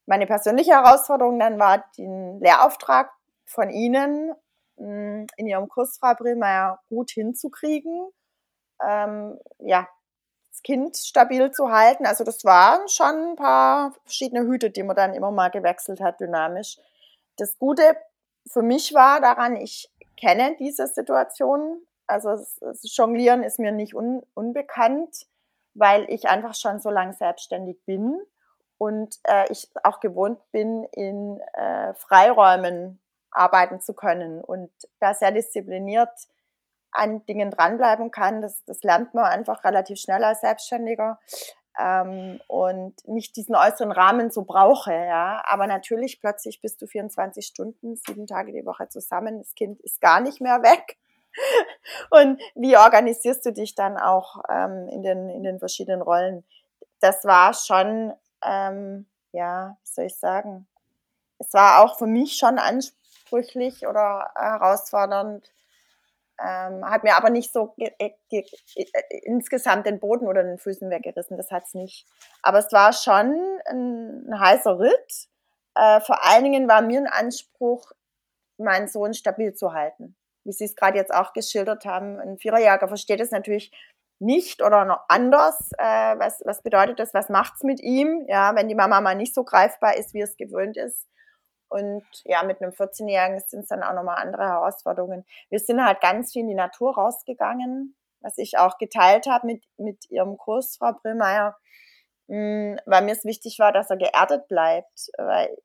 meine persönliche Herausforderung dann war, den Lehrauftrag von Ihnen in Ihrem Kurs, Frau Brillmeier, gut hinzukriegen. Ähm, ja, das Kind stabil zu halten. Also das waren schon ein paar verschiedene Hüte, die man dann immer mal gewechselt hat, dynamisch. Das Gute für mich war daran, ich kenne diese Situation. Also das Jonglieren ist mir nicht un, unbekannt, weil ich einfach schon so lange selbstständig bin und äh, ich auch gewohnt bin, in äh, Freiräumen arbeiten zu können und da sehr diszipliniert an Dingen dranbleiben kann. Das, das lernt man einfach relativ schnell als Selbstständiger ähm, und nicht diesen äußeren Rahmen so brauche, ja. Aber natürlich plötzlich bist du 24 Stunden, sieben Tage die Woche zusammen, das Kind ist gar nicht mehr weg. [LAUGHS] Und wie organisierst du dich dann auch ähm, in, den, in den verschiedenen Rollen? Das war schon, ähm, ja, wie soll ich sagen, es war auch für mich schon ansprüchlich oder herausfordernd, ähm, hat mir aber nicht so äh, insgesamt den Boden oder den Füßen weggerissen, das hat's nicht. Aber es war schon ein, ein heißer Ritt. Äh, vor allen Dingen war mir ein Anspruch, meinen Sohn stabil zu halten. Wie Sie es gerade jetzt auch geschildert haben, ein Viererjähriger versteht es natürlich nicht oder noch anders. Äh, was, was bedeutet das? Was macht's mit ihm? Ja, wenn die Mama mal nicht so greifbar ist, wie es gewöhnt ist. Und ja, mit einem 14-Jährigen sind es dann auch nochmal andere Herausforderungen. Wir sind halt ganz viel in die Natur rausgegangen, was ich auch geteilt habe mit, mit Ihrem Kurs, Frau Brillmeier, mm, weil mir es wichtig war, dass er geerdet bleibt. Weil,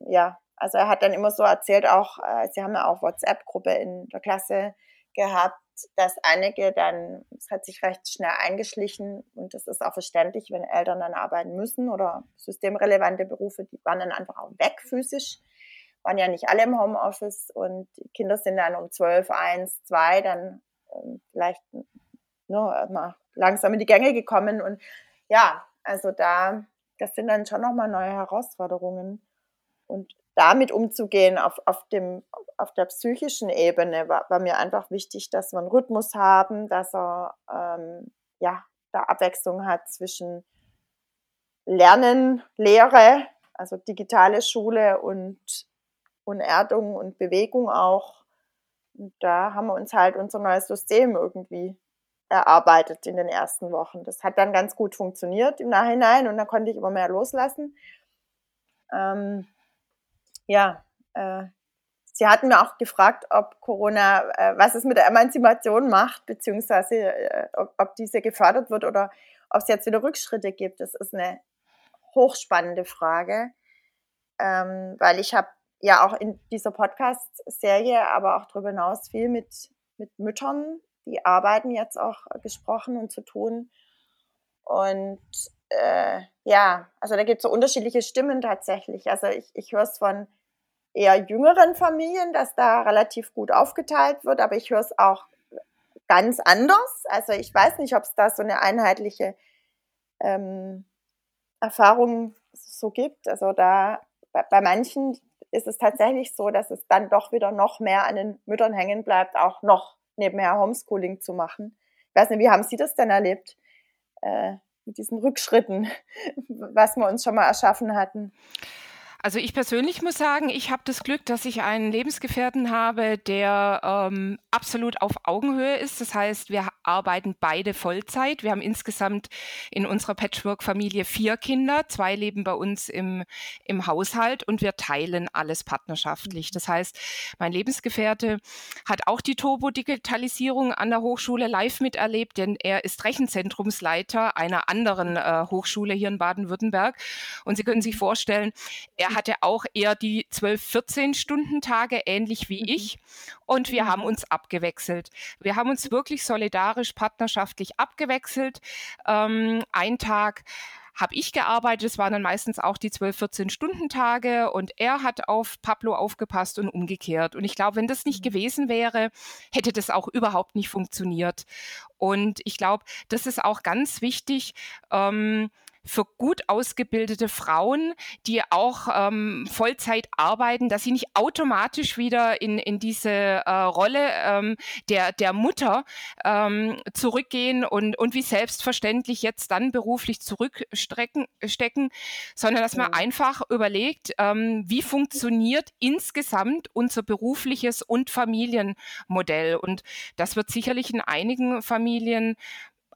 ja, also er hat dann immer so erzählt, auch, äh, Sie haben ja auch WhatsApp-Gruppe in der Klasse gehabt, dass einige dann, es hat sich recht schnell eingeschlichen und das ist auch verständlich, wenn Eltern dann arbeiten müssen oder systemrelevante Berufe, die waren dann einfach auch weg physisch waren ja nicht alle im Homeoffice und die Kinder sind dann um 12, 1, 2 dann ähm, vielleicht ne, mal langsam in die Gänge gekommen und ja, also da, das sind dann schon nochmal neue Herausforderungen. Und damit umzugehen auf, auf, dem, auf der psychischen Ebene war, war mir einfach wichtig, dass wir einen Rhythmus haben, dass er ähm, ja, da Abwechslung hat zwischen Lernen, Lehre, also digitale Schule und und Erdung und Bewegung auch. Und da haben wir uns halt unser neues System irgendwie erarbeitet in den ersten Wochen. Das hat dann ganz gut funktioniert im Nachhinein und da konnte ich immer mehr loslassen. Ähm, ja, äh, Sie hatten mir auch gefragt, ob Corona, äh, was es mit der Emanzipation macht, beziehungsweise äh, ob, ob, diese gefördert wird oder ob es jetzt wieder Rückschritte gibt. Das ist eine hochspannende Frage, ähm, weil ich habe ja auch in dieser Podcast-Serie, aber auch darüber hinaus viel mit, mit Müttern, die arbeiten jetzt auch gesprochen und zu tun. Und äh, ja, also da gibt es so unterschiedliche Stimmen tatsächlich. Also ich, ich höre es von eher jüngeren Familien, dass da relativ gut aufgeteilt wird, aber ich höre es auch ganz anders. Also ich weiß nicht, ob es da so eine einheitliche ähm, Erfahrung so gibt. Also da bei, bei manchen ist es tatsächlich so, dass es dann doch wieder noch mehr an den Müttern hängen bleibt, auch noch nebenher Homeschooling zu machen. Ich weiß nicht, wie haben Sie das denn erlebt äh, mit diesen Rückschritten, [LAUGHS] was wir uns schon mal erschaffen hatten? Also ich persönlich muss sagen, ich habe das Glück, dass ich einen Lebensgefährten habe, der ähm, absolut auf Augenhöhe ist. Das heißt, wir arbeiten beide Vollzeit. Wir haben insgesamt in unserer Patchwork-Familie vier Kinder. Zwei leben bei uns im, im Haushalt und wir teilen alles partnerschaftlich. Das heißt, mein Lebensgefährte hat auch die Turbo-Digitalisierung an der Hochschule live miterlebt, denn er ist Rechenzentrumsleiter einer anderen äh, Hochschule hier in Baden-Württemberg. Und Sie können sich vorstellen, er er hatte auch eher die 12, 14 Stunden Tage, ähnlich wie mhm. ich. Und wir mhm. haben uns abgewechselt. Wir haben uns wirklich solidarisch, partnerschaftlich abgewechselt. Ähm, ein Tag habe ich gearbeitet. Es waren dann meistens auch die 12, 14 Stunden Tage und er hat auf Pablo aufgepasst und umgekehrt. Und ich glaube, wenn das nicht mhm. gewesen wäre, hätte das auch überhaupt nicht funktioniert. Und ich glaube, das ist auch ganz wichtig. Ähm, für gut ausgebildete Frauen, die auch ähm, Vollzeit arbeiten, dass sie nicht automatisch wieder in, in diese äh, Rolle ähm, der, der Mutter ähm, zurückgehen und, und wie selbstverständlich jetzt dann beruflich zurückstecken, stecken, sondern dass man ja. einfach überlegt, ähm, wie funktioniert insgesamt unser berufliches und Familienmodell. Und das wird sicherlich in einigen Familien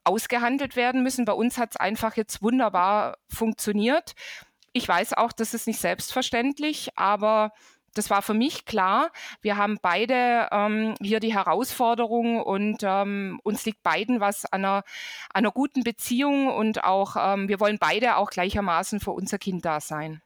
ausgehandelt werden müssen. Bei uns hat es einfach jetzt wunderbar funktioniert. Ich weiß auch, das ist nicht selbstverständlich, aber das war für mich klar. Wir haben beide ähm, hier die Herausforderung und ähm, uns liegt beiden was an einer, einer guten Beziehung und auch ähm, wir wollen beide auch gleichermaßen für unser Kind da sein.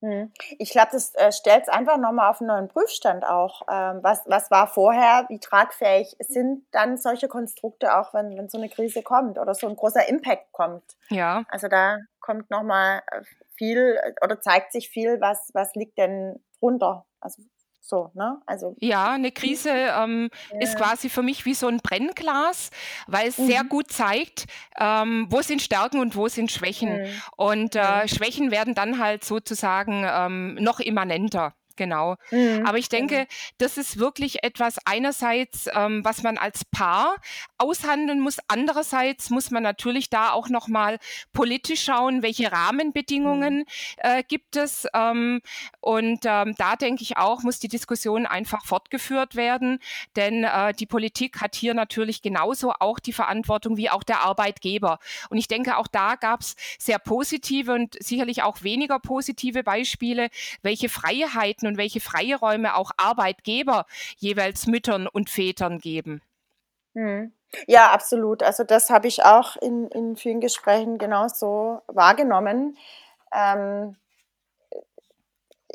Hm. Ich glaube, das äh, stellt es einfach nochmal auf einen neuen Prüfstand auch. Ähm, was, was war vorher, wie tragfähig sind dann solche Konstrukte auch, wenn, wenn so eine Krise kommt oder so ein großer Impact kommt? Ja. Also da kommt nochmal äh, viel oder zeigt sich viel, was, was liegt denn drunter? Also so, ne? Also ja, eine Krise ähm, ja. ist quasi für mich wie so ein Brennglas, weil es mhm. sehr gut zeigt, ähm, wo sind Stärken und wo sind Schwächen. Mhm. Und äh, mhm. Schwächen werden dann halt sozusagen ähm, noch immanenter genau. Mhm. Aber ich denke, das ist wirklich etwas einerseits, ähm, was man als Paar aushandeln muss. Andererseits muss man natürlich da auch nochmal politisch schauen, welche Rahmenbedingungen mhm. äh, gibt es. Ähm, und ähm, da denke ich auch, muss die Diskussion einfach fortgeführt werden, denn äh, die Politik hat hier natürlich genauso auch die Verantwortung wie auch der Arbeitgeber. Und ich denke, auch da gab es sehr positive und sicherlich auch weniger positive Beispiele, welche Freiheiten und welche freie Räume auch Arbeitgeber jeweils Müttern und Vätern geben. Hm. Ja, absolut. Also das habe ich auch in, in vielen Gesprächen genauso wahrgenommen. Ähm,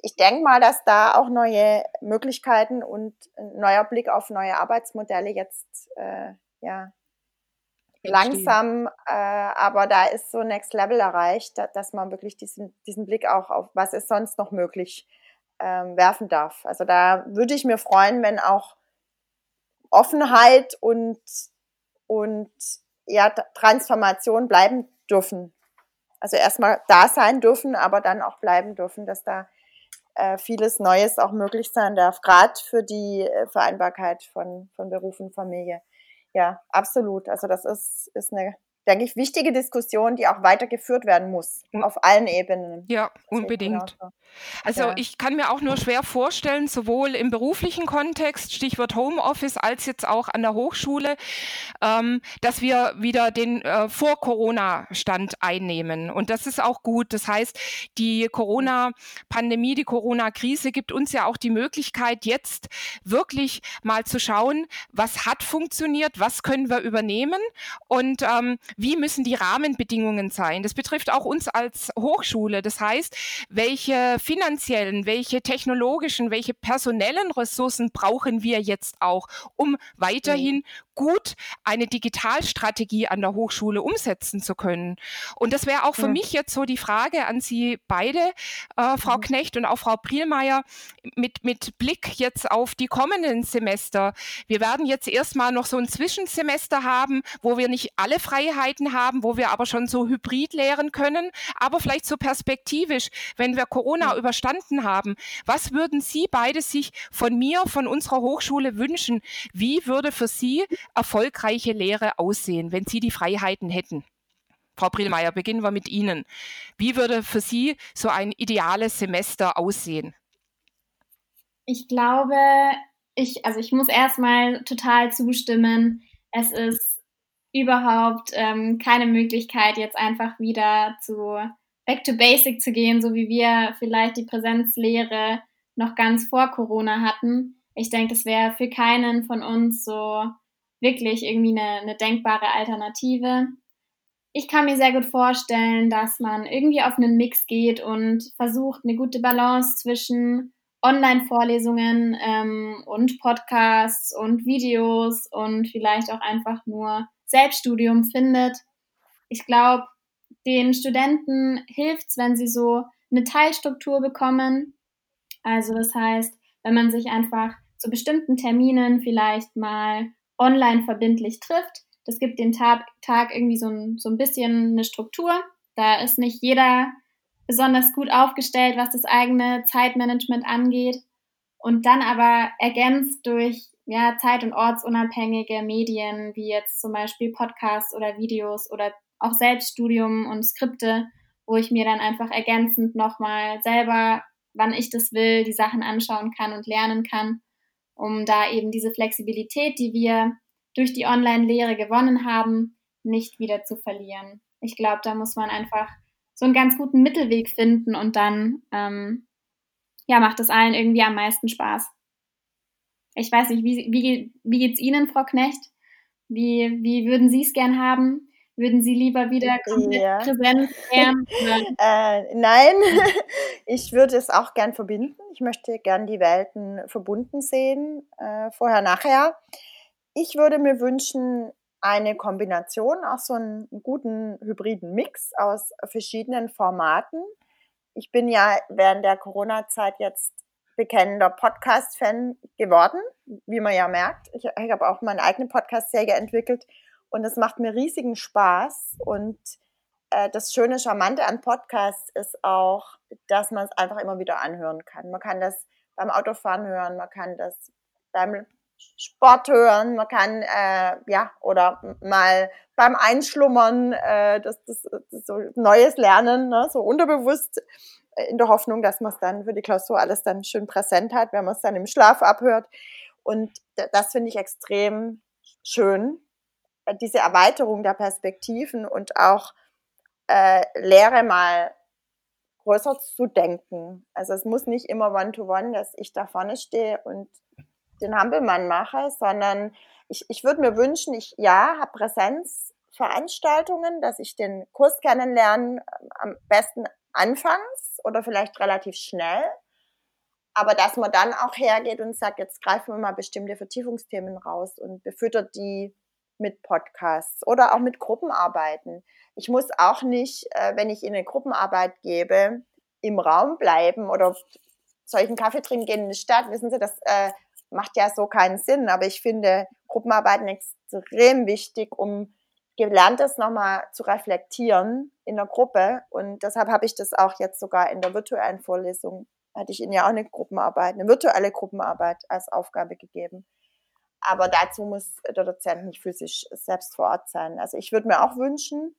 ich denke mal, dass da auch neue Möglichkeiten und ein neuer Blick auf neue Arbeitsmodelle jetzt äh, ja, langsam, äh, aber da ist so Next Level erreicht, dass man wirklich diesen, diesen Blick auch auf, was ist sonst noch möglich, ähm, werfen darf. Also da würde ich mir freuen, wenn auch Offenheit und, und ja, Transformation bleiben dürfen. Also erstmal da sein dürfen, aber dann auch bleiben dürfen, dass da äh, vieles Neues auch möglich sein darf, gerade für die äh, Vereinbarkeit von, von Beruf und Familie. Ja, absolut. Also das ist, ist eine denke ich, wichtige Diskussion, die auch weitergeführt werden muss, auf allen Ebenen. Ja, unbedingt. Also ja. ich kann mir auch nur schwer vorstellen, sowohl im beruflichen Kontext, Stichwort Homeoffice, als jetzt auch an der Hochschule, ähm, dass wir wieder den äh, Vor-Corona-Stand einnehmen. Und das ist auch gut. Das heißt, die Corona-Pandemie, die Corona-Krise gibt uns ja auch die Möglichkeit, jetzt wirklich mal zu schauen, was hat funktioniert, was können wir übernehmen und ähm, wie müssen die Rahmenbedingungen sein. Das betrifft auch uns als Hochschule. Das heißt, welche finanziellen, welche technologischen, welche personellen Ressourcen brauchen wir jetzt auch, um weiterhin mhm. gut eine Digitalstrategie an der Hochschule umsetzen zu können. Und das wäre auch für ja. mich jetzt so die Frage an Sie beide, äh, Frau mhm. Knecht und auch Frau Prielmeier, mit, mit Blick jetzt auf die kommenden Semester. Wir werden jetzt erstmal noch so ein Zwischensemester haben, wo wir nicht alle Freiheiten haben, wo wir aber schon so hybrid lehren können, aber vielleicht so perspektivisch, wenn wir Corona mhm. überstanden haben. Was würden Sie beide sich von mir, von unserer Hochschule wünschen? Wie würde für Sie erfolgreiche Lehre aussehen, wenn Sie die Freiheiten hätten? Frau Brillmeier, beginnen wir mit Ihnen. Wie würde für Sie so ein ideales Semester aussehen? Ich glaube, ich, also ich muss erstmal total zustimmen. Es ist überhaupt ähm, keine Möglichkeit, jetzt einfach wieder zu Back to Basic zu gehen, so wie wir vielleicht die Präsenzlehre noch ganz vor Corona hatten. Ich denke, es wäre für keinen von uns so wirklich irgendwie eine, eine denkbare Alternative. Ich kann mir sehr gut vorstellen, dass man irgendwie auf einen Mix geht und versucht, eine gute Balance zwischen Online-Vorlesungen ähm, und Podcasts und Videos und vielleicht auch einfach nur Selbststudium findet. Ich glaube, den Studenten hilft es, wenn sie so eine Teilstruktur bekommen. Also das heißt, wenn man sich einfach zu bestimmten Terminen vielleicht mal online verbindlich trifft, das gibt den Tag, Tag irgendwie so ein, so ein bisschen eine Struktur. Da ist nicht jeder besonders gut aufgestellt, was das eigene Zeitmanagement angeht. Und dann aber ergänzt durch ja, zeit- und ortsunabhängige Medien, wie jetzt zum Beispiel Podcasts oder Videos oder auch Selbststudium und Skripte, wo ich mir dann einfach ergänzend nochmal selber, wann ich das will, die Sachen anschauen kann und lernen kann, um da eben diese Flexibilität, die wir durch die Online-Lehre gewonnen haben, nicht wieder zu verlieren. Ich glaube, da muss man einfach so einen ganz guten Mittelweg finden und dann ähm, ja, macht es allen irgendwie am meisten Spaß. Ich weiß nicht, wie, wie, wie geht's Ihnen, Frau Knecht? Wie, wie würden Sie es gern haben? Würden Sie lieber wieder komplett ja. präsent werden? [LAUGHS] äh, nein, [LAUGHS] ich würde es auch gern verbinden. Ich möchte gern die Welten verbunden sehen, äh, vorher, nachher. Ich würde mir wünschen, eine Kombination, auch so einen guten hybriden Mix aus verschiedenen Formaten. Ich bin ja während der Corona-Zeit jetzt bekennender Podcast-Fan geworden, wie man ja merkt. Ich, ich habe auch meine eigene Podcast-Serie entwickelt und es macht mir riesigen Spaß. Und äh, das schöne, charmante an Podcasts ist auch, dass man es einfach immer wieder anhören kann. Man kann das beim Autofahren hören, man kann das beim Sport hören, man kann äh, ja oder mal beim Einschlummern äh, das, das, das so Neues lernen, ne, so unterbewusst in der Hoffnung, dass man es dann für die Klausur alles dann schön präsent hat, wenn man es dann im Schlaf abhört. Und das finde ich extrem schön, äh, diese Erweiterung der Perspektiven und auch äh, Lehre mal größer zu denken. Also es muss nicht immer One-to-One, -one, dass ich da vorne stehe und den Hampelmann mache, sondern ich, ich würde mir wünschen, ich ja, habe Präsenzveranstaltungen, dass ich den Kurs kennenlerne, ähm, am besten anfangs oder vielleicht relativ schnell. Aber dass man dann auch hergeht und sagt, jetzt greifen wir mal bestimmte Vertiefungsthemen raus und befüttert die mit Podcasts oder auch mit Gruppenarbeiten. Ich muss auch nicht, äh, wenn ich in eine Gruppenarbeit gebe, im Raum bleiben oder solchen Kaffee trinken gehen in die Stadt. Wissen Sie, das äh, macht ja so keinen Sinn. Aber ich finde Gruppenarbeiten extrem wichtig, um Gelerntes nochmal zu reflektieren in der Gruppe. Und deshalb habe ich das auch jetzt sogar in der virtuellen Vorlesung, hatte ich Ihnen ja auch eine Gruppenarbeit, eine virtuelle Gruppenarbeit als Aufgabe gegeben. Aber dazu muss der Dozent nicht physisch selbst vor Ort sein. Also ich würde mir auch wünschen,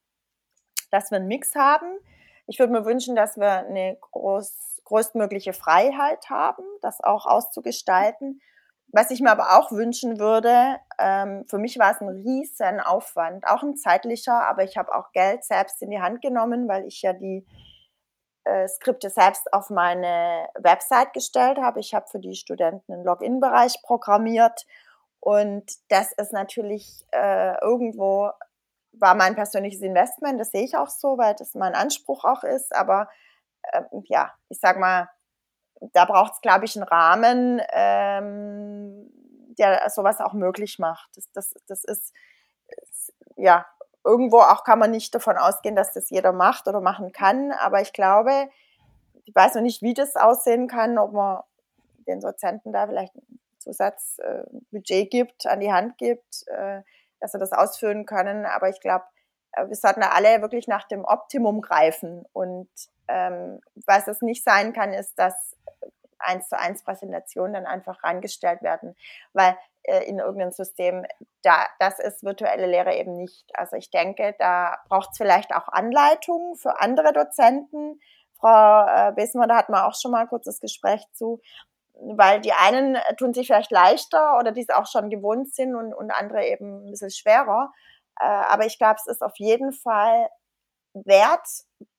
dass wir einen Mix haben. Ich würde mir wünschen, dass wir eine groß, größtmögliche Freiheit haben, das auch auszugestalten. Was ich mir aber auch wünschen würde, ähm, für mich war es ein riesen Aufwand, auch ein zeitlicher, aber ich habe auch Geld selbst in die Hand genommen, weil ich ja die äh, Skripte selbst auf meine Website gestellt habe. Ich habe für die Studenten einen Login-Bereich programmiert und das ist natürlich äh, irgendwo war mein persönliches Investment, das sehe ich auch so, weil das mein Anspruch auch ist. Aber äh, ja, ich sag mal, da braucht es, glaube ich, einen Rahmen, ähm, der sowas auch möglich macht. Das, das, das ist, ist, ja, irgendwo auch kann man nicht davon ausgehen, dass das jeder macht oder machen kann. Aber ich glaube, ich weiß noch nicht, wie das aussehen kann, ob man den Dozenten da vielleicht ein Zusatzbudget äh, gibt, an die Hand gibt, äh, dass sie das ausführen können. Aber ich glaube, äh, wir sollten alle wirklich nach dem Optimum greifen. Und ähm, was es nicht sein kann, ist, dass eins zu eins Präsentationen dann einfach reingestellt werden, weil äh, in irgendeinem System, da, das ist virtuelle Lehre eben nicht. Also ich denke, da braucht es vielleicht auch Anleitungen für andere Dozenten. Frau äh, Besmer, da hatten wir auch schon mal ein kurzes Gespräch zu, weil die einen tun sich vielleicht leichter oder die es auch schon gewohnt sind und, und andere eben ein bisschen schwerer. Äh, aber ich glaube, es ist auf jeden Fall wert,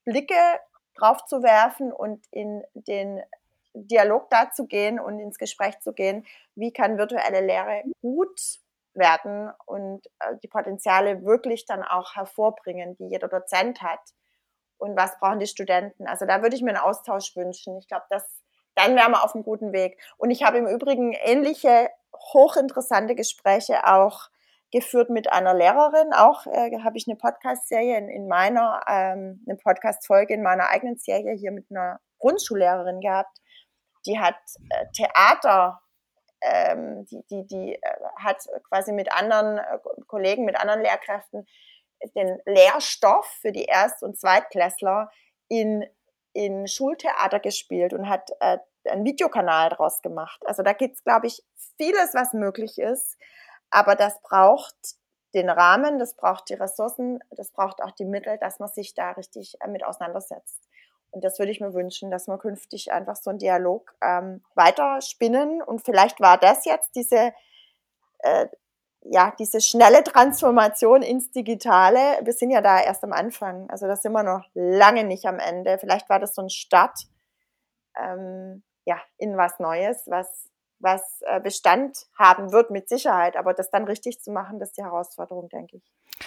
Blicke drauf zu werfen und in den Dialog dazu gehen und ins Gespräch zu gehen, wie kann virtuelle Lehre gut werden und äh, die Potenziale wirklich dann auch hervorbringen, die jeder Dozent hat. Und was brauchen die Studenten? Also da würde ich mir einen Austausch wünschen. Ich glaube, das, dann wären wir auf einem guten Weg. Und ich habe im Übrigen ähnliche hochinteressante Gespräche auch geführt mit einer Lehrerin. Auch äh, habe ich eine Podcast-Serie in, in, meiner, ähm, eine Podcast-Folge in meiner eigenen Serie hier mit einer Grundschullehrerin gehabt. Die hat äh, Theater, ähm, die, die, die äh, hat quasi mit anderen äh, Kollegen, mit anderen Lehrkräften den Lehrstoff für die Erst- und Zweitklässler in, in Schultheater gespielt und hat äh, einen Videokanal daraus gemacht. Also da gibt es, glaube ich, vieles, was möglich ist. Aber das braucht den Rahmen, das braucht die Ressourcen, das braucht auch die Mittel, dass man sich da richtig äh, mit auseinandersetzt. Und das würde ich mir wünschen, dass wir künftig einfach so einen Dialog ähm, weiter spinnen. Und vielleicht war das jetzt diese, äh, ja, diese schnelle Transformation ins Digitale. Wir sind ja da erst am Anfang. Also da sind wir noch lange nicht am Ende. Vielleicht war das so ein Start ähm, ja, in was Neues, was was äh, Bestand haben wird mit Sicherheit. Aber das dann richtig zu machen, das ist die Herausforderung, denke ich.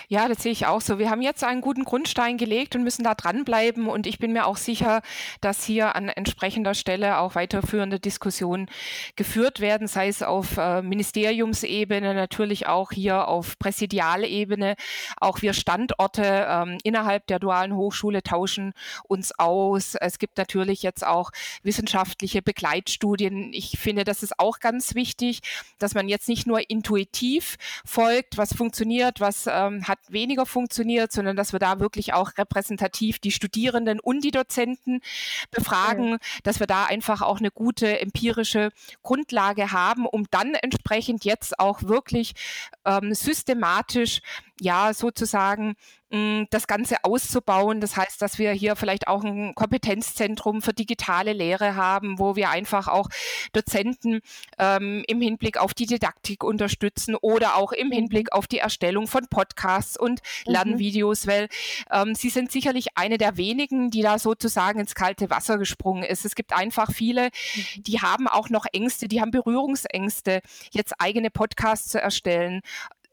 Ja, das sehe ich auch so. Wir haben jetzt einen guten Grundstein gelegt und müssen da dranbleiben. Und ich bin mir auch sicher, dass hier an entsprechender Stelle auch weiterführende Diskussionen geführt werden, sei es auf äh, Ministeriumsebene, natürlich auch hier auf Präsidialebene. Auch wir Standorte ähm, innerhalb der dualen Hochschule tauschen uns aus. Es gibt natürlich jetzt auch wissenschaftliche Begleitstudien. Ich finde, das ist auch ganz wichtig, dass man jetzt nicht nur intuitiv folgt, was funktioniert, was ähm, hat weniger funktioniert, sondern dass wir da wirklich auch repräsentativ die Studierenden und die Dozenten befragen, ja. dass wir da einfach auch eine gute empirische Grundlage haben, um dann entsprechend jetzt auch wirklich ähm, systematisch ja sozusagen hm, das Ganze auszubauen. Das heißt, dass wir hier vielleicht auch ein Kompetenzzentrum für digitale Lehre haben, wo wir einfach auch Dozenten ähm, im Hinblick auf die Didaktik unterstützen oder auch im Hinblick auf die Erstellung von Podcasts und mhm. Lernvideos, weil ähm, sie sind sicherlich eine der wenigen, die da sozusagen ins kalte Wasser gesprungen ist. Es gibt einfach viele, mhm. die haben auch noch Ängste, die haben Berührungsängste, jetzt eigene Podcasts zu erstellen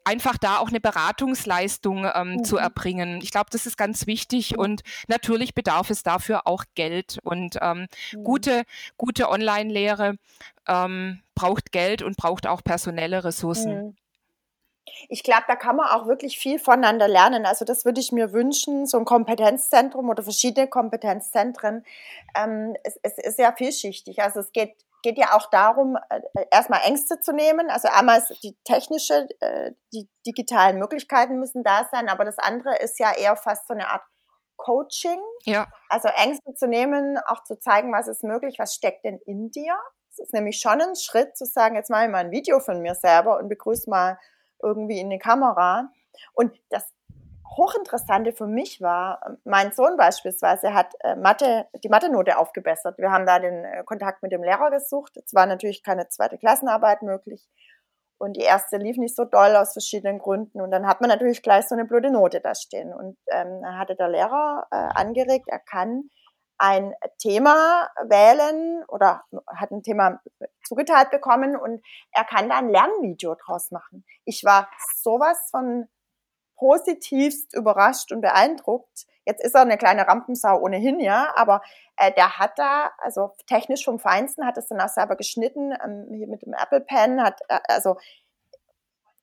einfach da auch eine Beratungsleistung ähm, mhm. zu erbringen. Ich glaube, das ist ganz wichtig mhm. und natürlich bedarf es dafür auch Geld und ähm, mhm. gute, gute Online-Lehre ähm, braucht Geld und braucht auch personelle Ressourcen. Mhm. Ich glaube, da kann man auch wirklich viel voneinander lernen. Also das würde ich mir wünschen, so ein Kompetenzzentrum oder verschiedene Kompetenzzentren. Ähm, es, es, ist ja vielschichtig. Also es geht geht ja auch darum, äh, erstmal Ängste zu nehmen. Also einmal die technische, äh, die digitalen Möglichkeiten müssen da sein, aber das andere ist ja eher fast so eine Art Coaching. Ja. Also Ängste zu nehmen, auch zu zeigen, was ist möglich, was steckt denn in dir. Es ist nämlich schon ein Schritt zu sagen, jetzt mache ich mal ein Video von mir selber und begrüße mal irgendwie in die Kamera. Und das Hochinteressante für mich war, mein Sohn beispielsweise hat äh, Mathe, die Mathe-Note aufgebessert. Wir haben da den äh, Kontakt mit dem Lehrer gesucht. Es war natürlich keine zweite Klassenarbeit möglich. Und die erste lief nicht so doll aus verschiedenen Gründen. Und dann hat man natürlich gleich so eine blöde Note da stehen. Und ähm, dann hatte der Lehrer äh, angeregt, er kann ein Thema wählen oder hat ein Thema zugeteilt bekommen und er kann da ein Lernvideo draus machen. Ich war sowas von positivst überrascht und beeindruckt. Jetzt ist er eine kleine Rampensau ohnehin, ja, aber äh, der hat da, also technisch vom Feinsten, hat es dann auch selber geschnitten, ähm, hier mit dem Apple Pen, hat, äh, also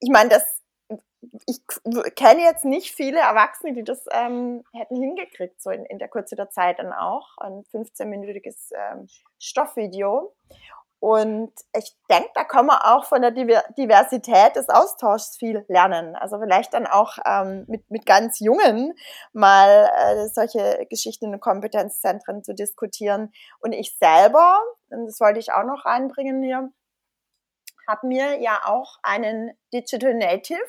ich meine, das, ich kenne jetzt nicht viele Erwachsene, die das ähm, hätten hingekriegt, so in, in der Kürze der Zeit dann auch, ein 15-minütiges ähm, Stoffvideo. Und ich denke, da kann man auch von der Diversität des Austauschs viel lernen. Also vielleicht dann auch ähm, mit, mit ganz Jungen mal äh, solche Geschichten in Kompetenzzentren zu diskutieren. Und ich selber, und das wollte ich auch noch reinbringen hier, habe mir ja auch einen Digital Native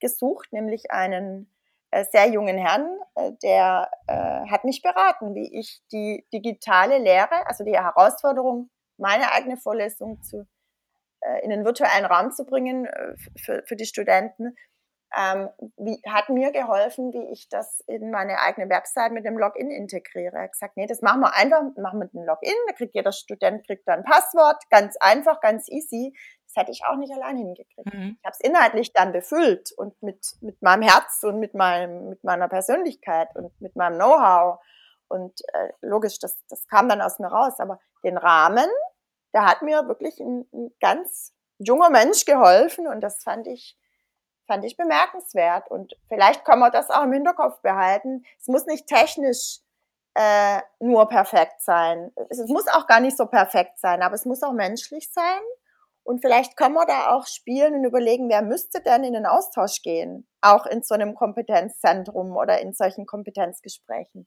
gesucht, nämlich einen äh, sehr jungen Herrn, äh, der äh, hat mich beraten, wie ich die digitale Lehre, also die Herausforderung meine eigene Vorlesung zu, äh, in den virtuellen Raum zu bringen äh, für, für die Studenten, ähm, wie, hat mir geholfen, wie ich das in meine eigene Website mit dem Login integriere. Er hat gesagt, nee, das machen wir einfach, machen wir dem Login, da kriegt jeder Student kriegt dann ein Passwort, ganz einfach, ganz easy. Das hätte ich auch nicht allein hingekriegt. Mhm. Ich habe es inhaltlich dann befüllt und mit, mit meinem Herz und mit, meinem, mit meiner Persönlichkeit und mit meinem Know-how. Und äh, logisch, das, das kam dann aus mir raus. Aber den Rahmen da hat mir wirklich ein, ein ganz junger Mensch geholfen und das fand ich, fand ich bemerkenswert. Und vielleicht kann man das auch im Hinterkopf behalten. Es muss nicht technisch äh, nur perfekt sein. Es, muss auch gar nicht so perfekt sein, aber es muss auch menschlich sein. Und vielleicht können wir da auch spielen und überlegen, wer müsste denn in den Austausch gehen, auch in so einem Kompetenzzentrum oder in solchen Kompetenzgesprächen.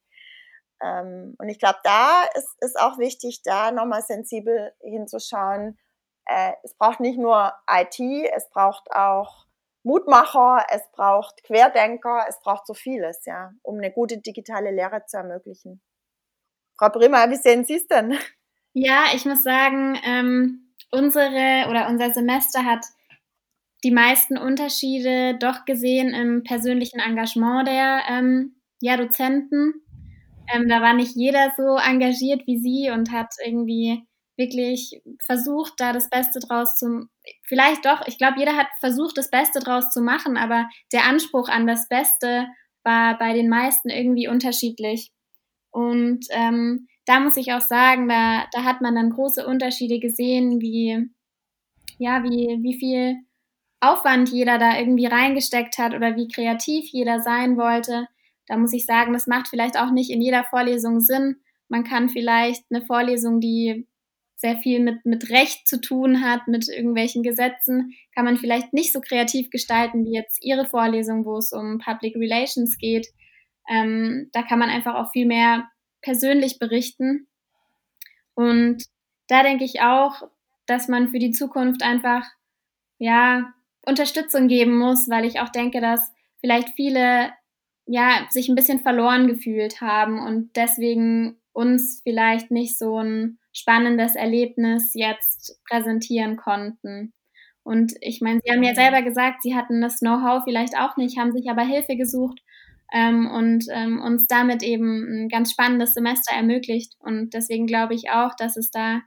Ähm, und ich glaube, da ist, ist auch wichtig, da nochmal sensibel hinzuschauen. Äh, es braucht nicht nur IT, es braucht auch Mutmacher, es braucht Querdenker, es braucht so vieles, ja, um eine gute digitale Lehre zu ermöglichen. Frau Brimmer, wie sehen Sie es denn? Ja, ich muss sagen, ähm, unsere oder unser Semester hat die meisten Unterschiede doch gesehen im persönlichen Engagement der ähm, ja, Dozenten. Ähm, da war nicht jeder so engagiert wie sie und hat irgendwie wirklich versucht, da das Beste draus zu, vielleicht doch, ich glaube, jeder hat versucht, das Beste draus zu machen, aber der Anspruch an das Beste war bei den meisten irgendwie unterschiedlich. Und ähm, da muss ich auch sagen, da, da hat man dann große Unterschiede gesehen, wie, ja, wie, wie viel Aufwand jeder da irgendwie reingesteckt hat oder wie kreativ jeder sein wollte. Da muss ich sagen, das macht vielleicht auch nicht in jeder Vorlesung Sinn. Man kann vielleicht eine Vorlesung, die sehr viel mit, mit Recht zu tun hat, mit irgendwelchen Gesetzen, kann man vielleicht nicht so kreativ gestalten wie jetzt Ihre Vorlesung, wo es um Public Relations geht. Ähm, da kann man einfach auch viel mehr persönlich berichten. Und da denke ich auch, dass man für die Zukunft einfach, ja, Unterstützung geben muss, weil ich auch denke, dass vielleicht viele ja, sich ein bisschen verloren gefühlt haben und deswegen uns vielleicht nicht so ein spannendes Erlebnis jetzt präsentieren konnten. Und ich meine, Sie haben ja selber gesagt, Sie hatten das Know-how vielleicht auch nicht, haben sich aber Hilfe gesucht ähm, und ähm, uns damit eben ein ganz spannendes Semester ermöglicht. Und deswegen glaube ich auch, dass es da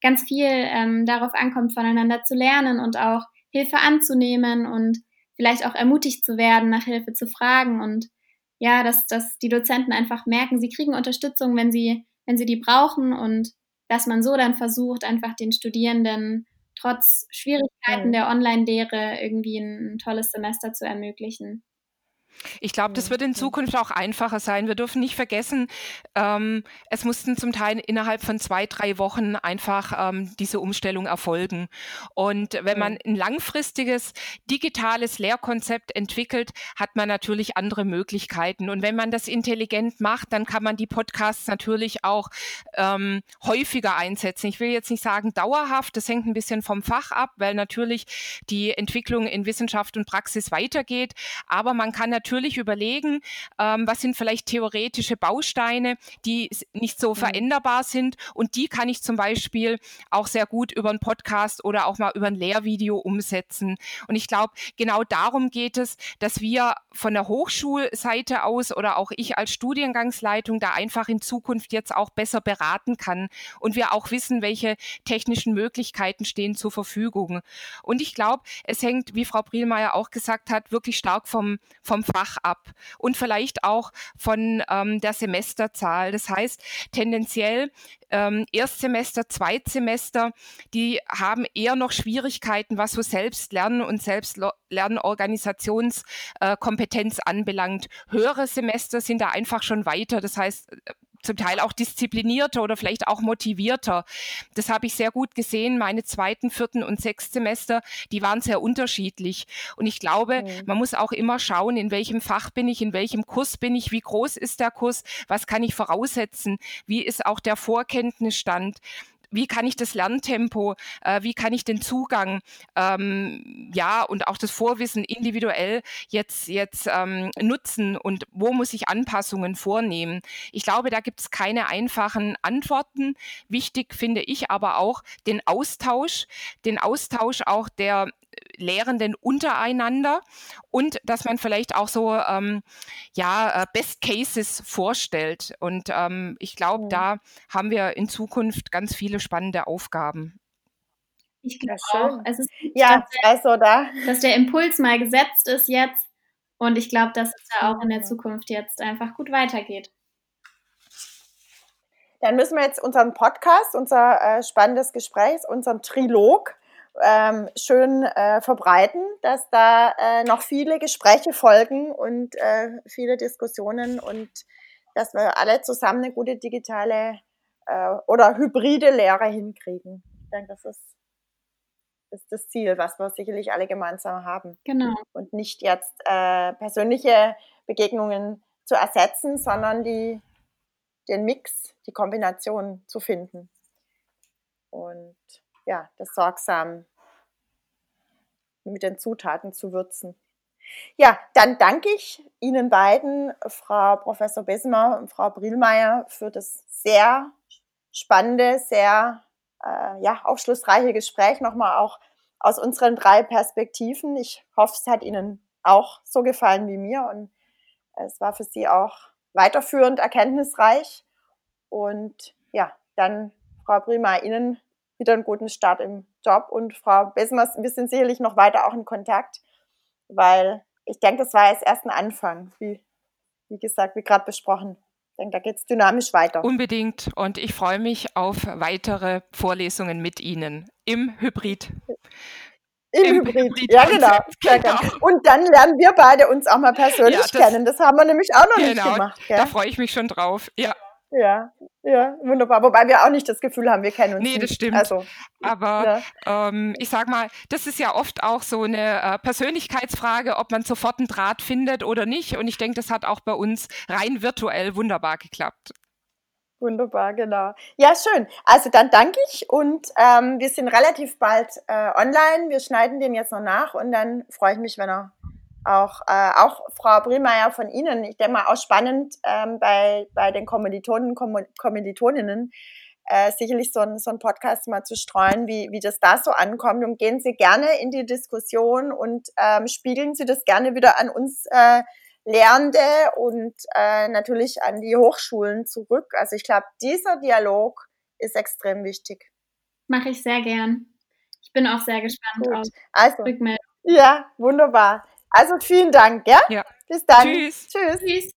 ganz viel ähm, darauf ankommt, voneinander zu lernen und auch Hilfe anzunehmen und vielleicht auch ermutigt zu werden, nach Hilfe zu fragen und ja, dass, dass die Dozenten einfach merken, sie kriegen Unterstützung, wenn sie, wenn sie die brauchen und dass man so dann versucht, einfach den Studierenden trotz Schwierigkeiten der Online-Lehre irgendwie ein, ein tolles Semester zu ermöglichen. Ich glaube, das wird in Zukunft auch einfacher sein. Wir dürfen nicht vergessen, ähm, es mussten zum Teil innerhalb von zwei, drei Wochen einfach ähm, diese Umstellung erfolgen. Und wenn man ein langfristiges digitales Lehrkonzept entwickelt, hat man natürlich andere Möglichkeiten. Und wenn man das intelligent macht, dann kann man die Podcasts natürlich auch ähm, häufiger einsetzen. Ich will jetzt nicht sagen dauerhaft, das hängt ein bisschen vom Fach ab, weil natürlich die Entwicklung in Wissenschaft und Praxis weitergeht. Aber man kann natürlich natürlich überlegen, ähm, was sind vielleicht theoretische Bausteine, die nicht so mhm. veränderbar sind. Und die kann ich zum Beispiel auch sehr gut über einen Podcast oder auch mal über ein Lehrvideo umsetzen. Und ich glaube, genau darum geht es, dass wir von der Hochschulseite aus oder auch ich als Studiengangsleitung da einfach in Zukunft jetzt auch besser beraten kann und wir auch wissen, welche technischen Möglichkeiten stehen zur Verfügung. Und ich glaube, es hängt, wie Frau Brielmeier auch gesagt hat, wirklich stark vom, vom Fach ab und vielleicht auch von ähm, der Semesterzahl. Das heißt, tendenziell ähm, Erstsemester, Zweitsemester, die haben eher noch Schwierigkeiten, was so Selbstlernen und Selbstlernorganisationskompetenz äh, anbelangt. Höhere Semester sind da einfach schon weiter. Das heißt, zum Teil auch disziplinierter oder vielleicht auch motivierter. Das habe ich sehr gut gesehen. Meine zweiten, vierten und sechsten Semester, die waren sehr unterschiedlich. Und ich glaube, mhm. man muss auch immer schauen, in welchem Fach bin ich, in welchem Kurs bin ich, wie groß ist der Kurs, was kann ich voraussetzen, wie ist auch der Vorkenntnisstand wie kann ich das Lerntempo, äh, wie kann ich den Zugang, ähm, ja, und auch das Vorwissen individuell jetzt, jetzt ähm, nutzen und wo muss ich Anpassungen vornehmen? Ich glaube, da gibt es keine einfachen Antworten. Wichtig finde ich aber auch den Austausch, den Austausch auch der Lehrenden untereinander und dass man vielleicht auch so ähm, ja äh, Best Cases vorstellt. Und ähm, ich glaube, mhm. da haben wir in Zukunft ganz viele spannende Aufgaben. Ich glaube auch. Es ist ja, dass der, also da. dass der Impuls mal gesetzt ist jetzt. Und ich glaube, dass es da auch in der Zukunft jetzt einfach gut weitergeht. Dann müssen wir jetzt unseren Podcast, unser äh, spannendes Gespräch, unseren Trilog ähm, schön äh, verbreiten, dass da äh, noch viele Gespräche folgen und äh, viele Diskussionen und dass wir alle zusammen eine gute digitale äh, oder hybride Lehre hinkriegen. Ich denke, das ist, ist das Ziel, was wir sicherlich alle gemeinsam haben. Genau. Und nicht jetzt äh, persönliche Begegnungen zu ersetzen, sondern die, den Mix, die Kombination zu finden. Und ja, das sorgsam mit den Zutaten zu würzen. Ja, dann danke ich Ihnen beiden, Frau Professor Bessemer und Frau Brielmeier, für das sehr spannende, sehr äh, ja, aufschlussreiche Gespräch, nochmal auch aus unseren drei Perspektiven. Ich hoffe, es hat Ihnen auch so gefallen wie mir und es war für Sie auch weiterführend erkenntnisreich. Und ja, dann, Frau Brielmeier, Ihnen wieder einen guten Start im Job. Und Frau Besmers, wir sind sicherlich noch weiter auch in Kontakt, weil ich denke, das war jetzt erst ein Anfang, wie, wie gesagt, wie gerade besprochen. Ich denke, da geht es dynamisch weiter. Unbedingt. Und ich freue mich auf weitere Vorlesungen mit Ihnen im Hybrid. Im, Im Hybrid. Hybrid. Ja, genau. [LAUGHS] genau. Und dann lernen wir beide uns auch mal persönlich ja, das, kennen. Das haben wir nämlich auch noch genau, nicht gemacht. Gell? Da freue ich mich schon drauf. Ja. Ja, ja, wunderbar. Wobei wir auch nicht das Gefühl haben, wir kennen uns. Nee, das stimmt. Also, Aber ja. ähm, ich sag mal, das ist ja oft auch so eine äh, Persönlichkeitsfrage, ob man sofort einen Draht findet oder nicht. Und ich denke, das hat auch bei uns rein virtuell wunderbar geklappt. Wunderbar, genau. Ja, schön. Also dann danke ich und ähm, wir sind relativ bald äh, online. Wir schneiden den jetzt noch nach und dann freue ich mich, wenn er auch, äh, auch Frau Brielmeier von Ihnen, ich denke mal auch spannend ähm, bei, bei den Kommilitonen, Kommilitoninnen, äh, sicherlich so ein, so ein Podcast mal zu streuen, wie, wie das da so ankommt. Und gehen Sie gerne in die Diskussion und ähm, spiegeln Sie das gerne wieder an uns äh, Lehrende und äh, natürlich an die Hochschulen zurück. Also ich glaube, dieser Dialog ist extrem wichtig. Mache ich sehr gern. Ich bin auch sehr gespannt Gut. auf also, Rückmeldung. Ja, wunderbar. Also vielen Dank, ja? ja. Bis dann. Tschüss. Tschüss. Tschüss.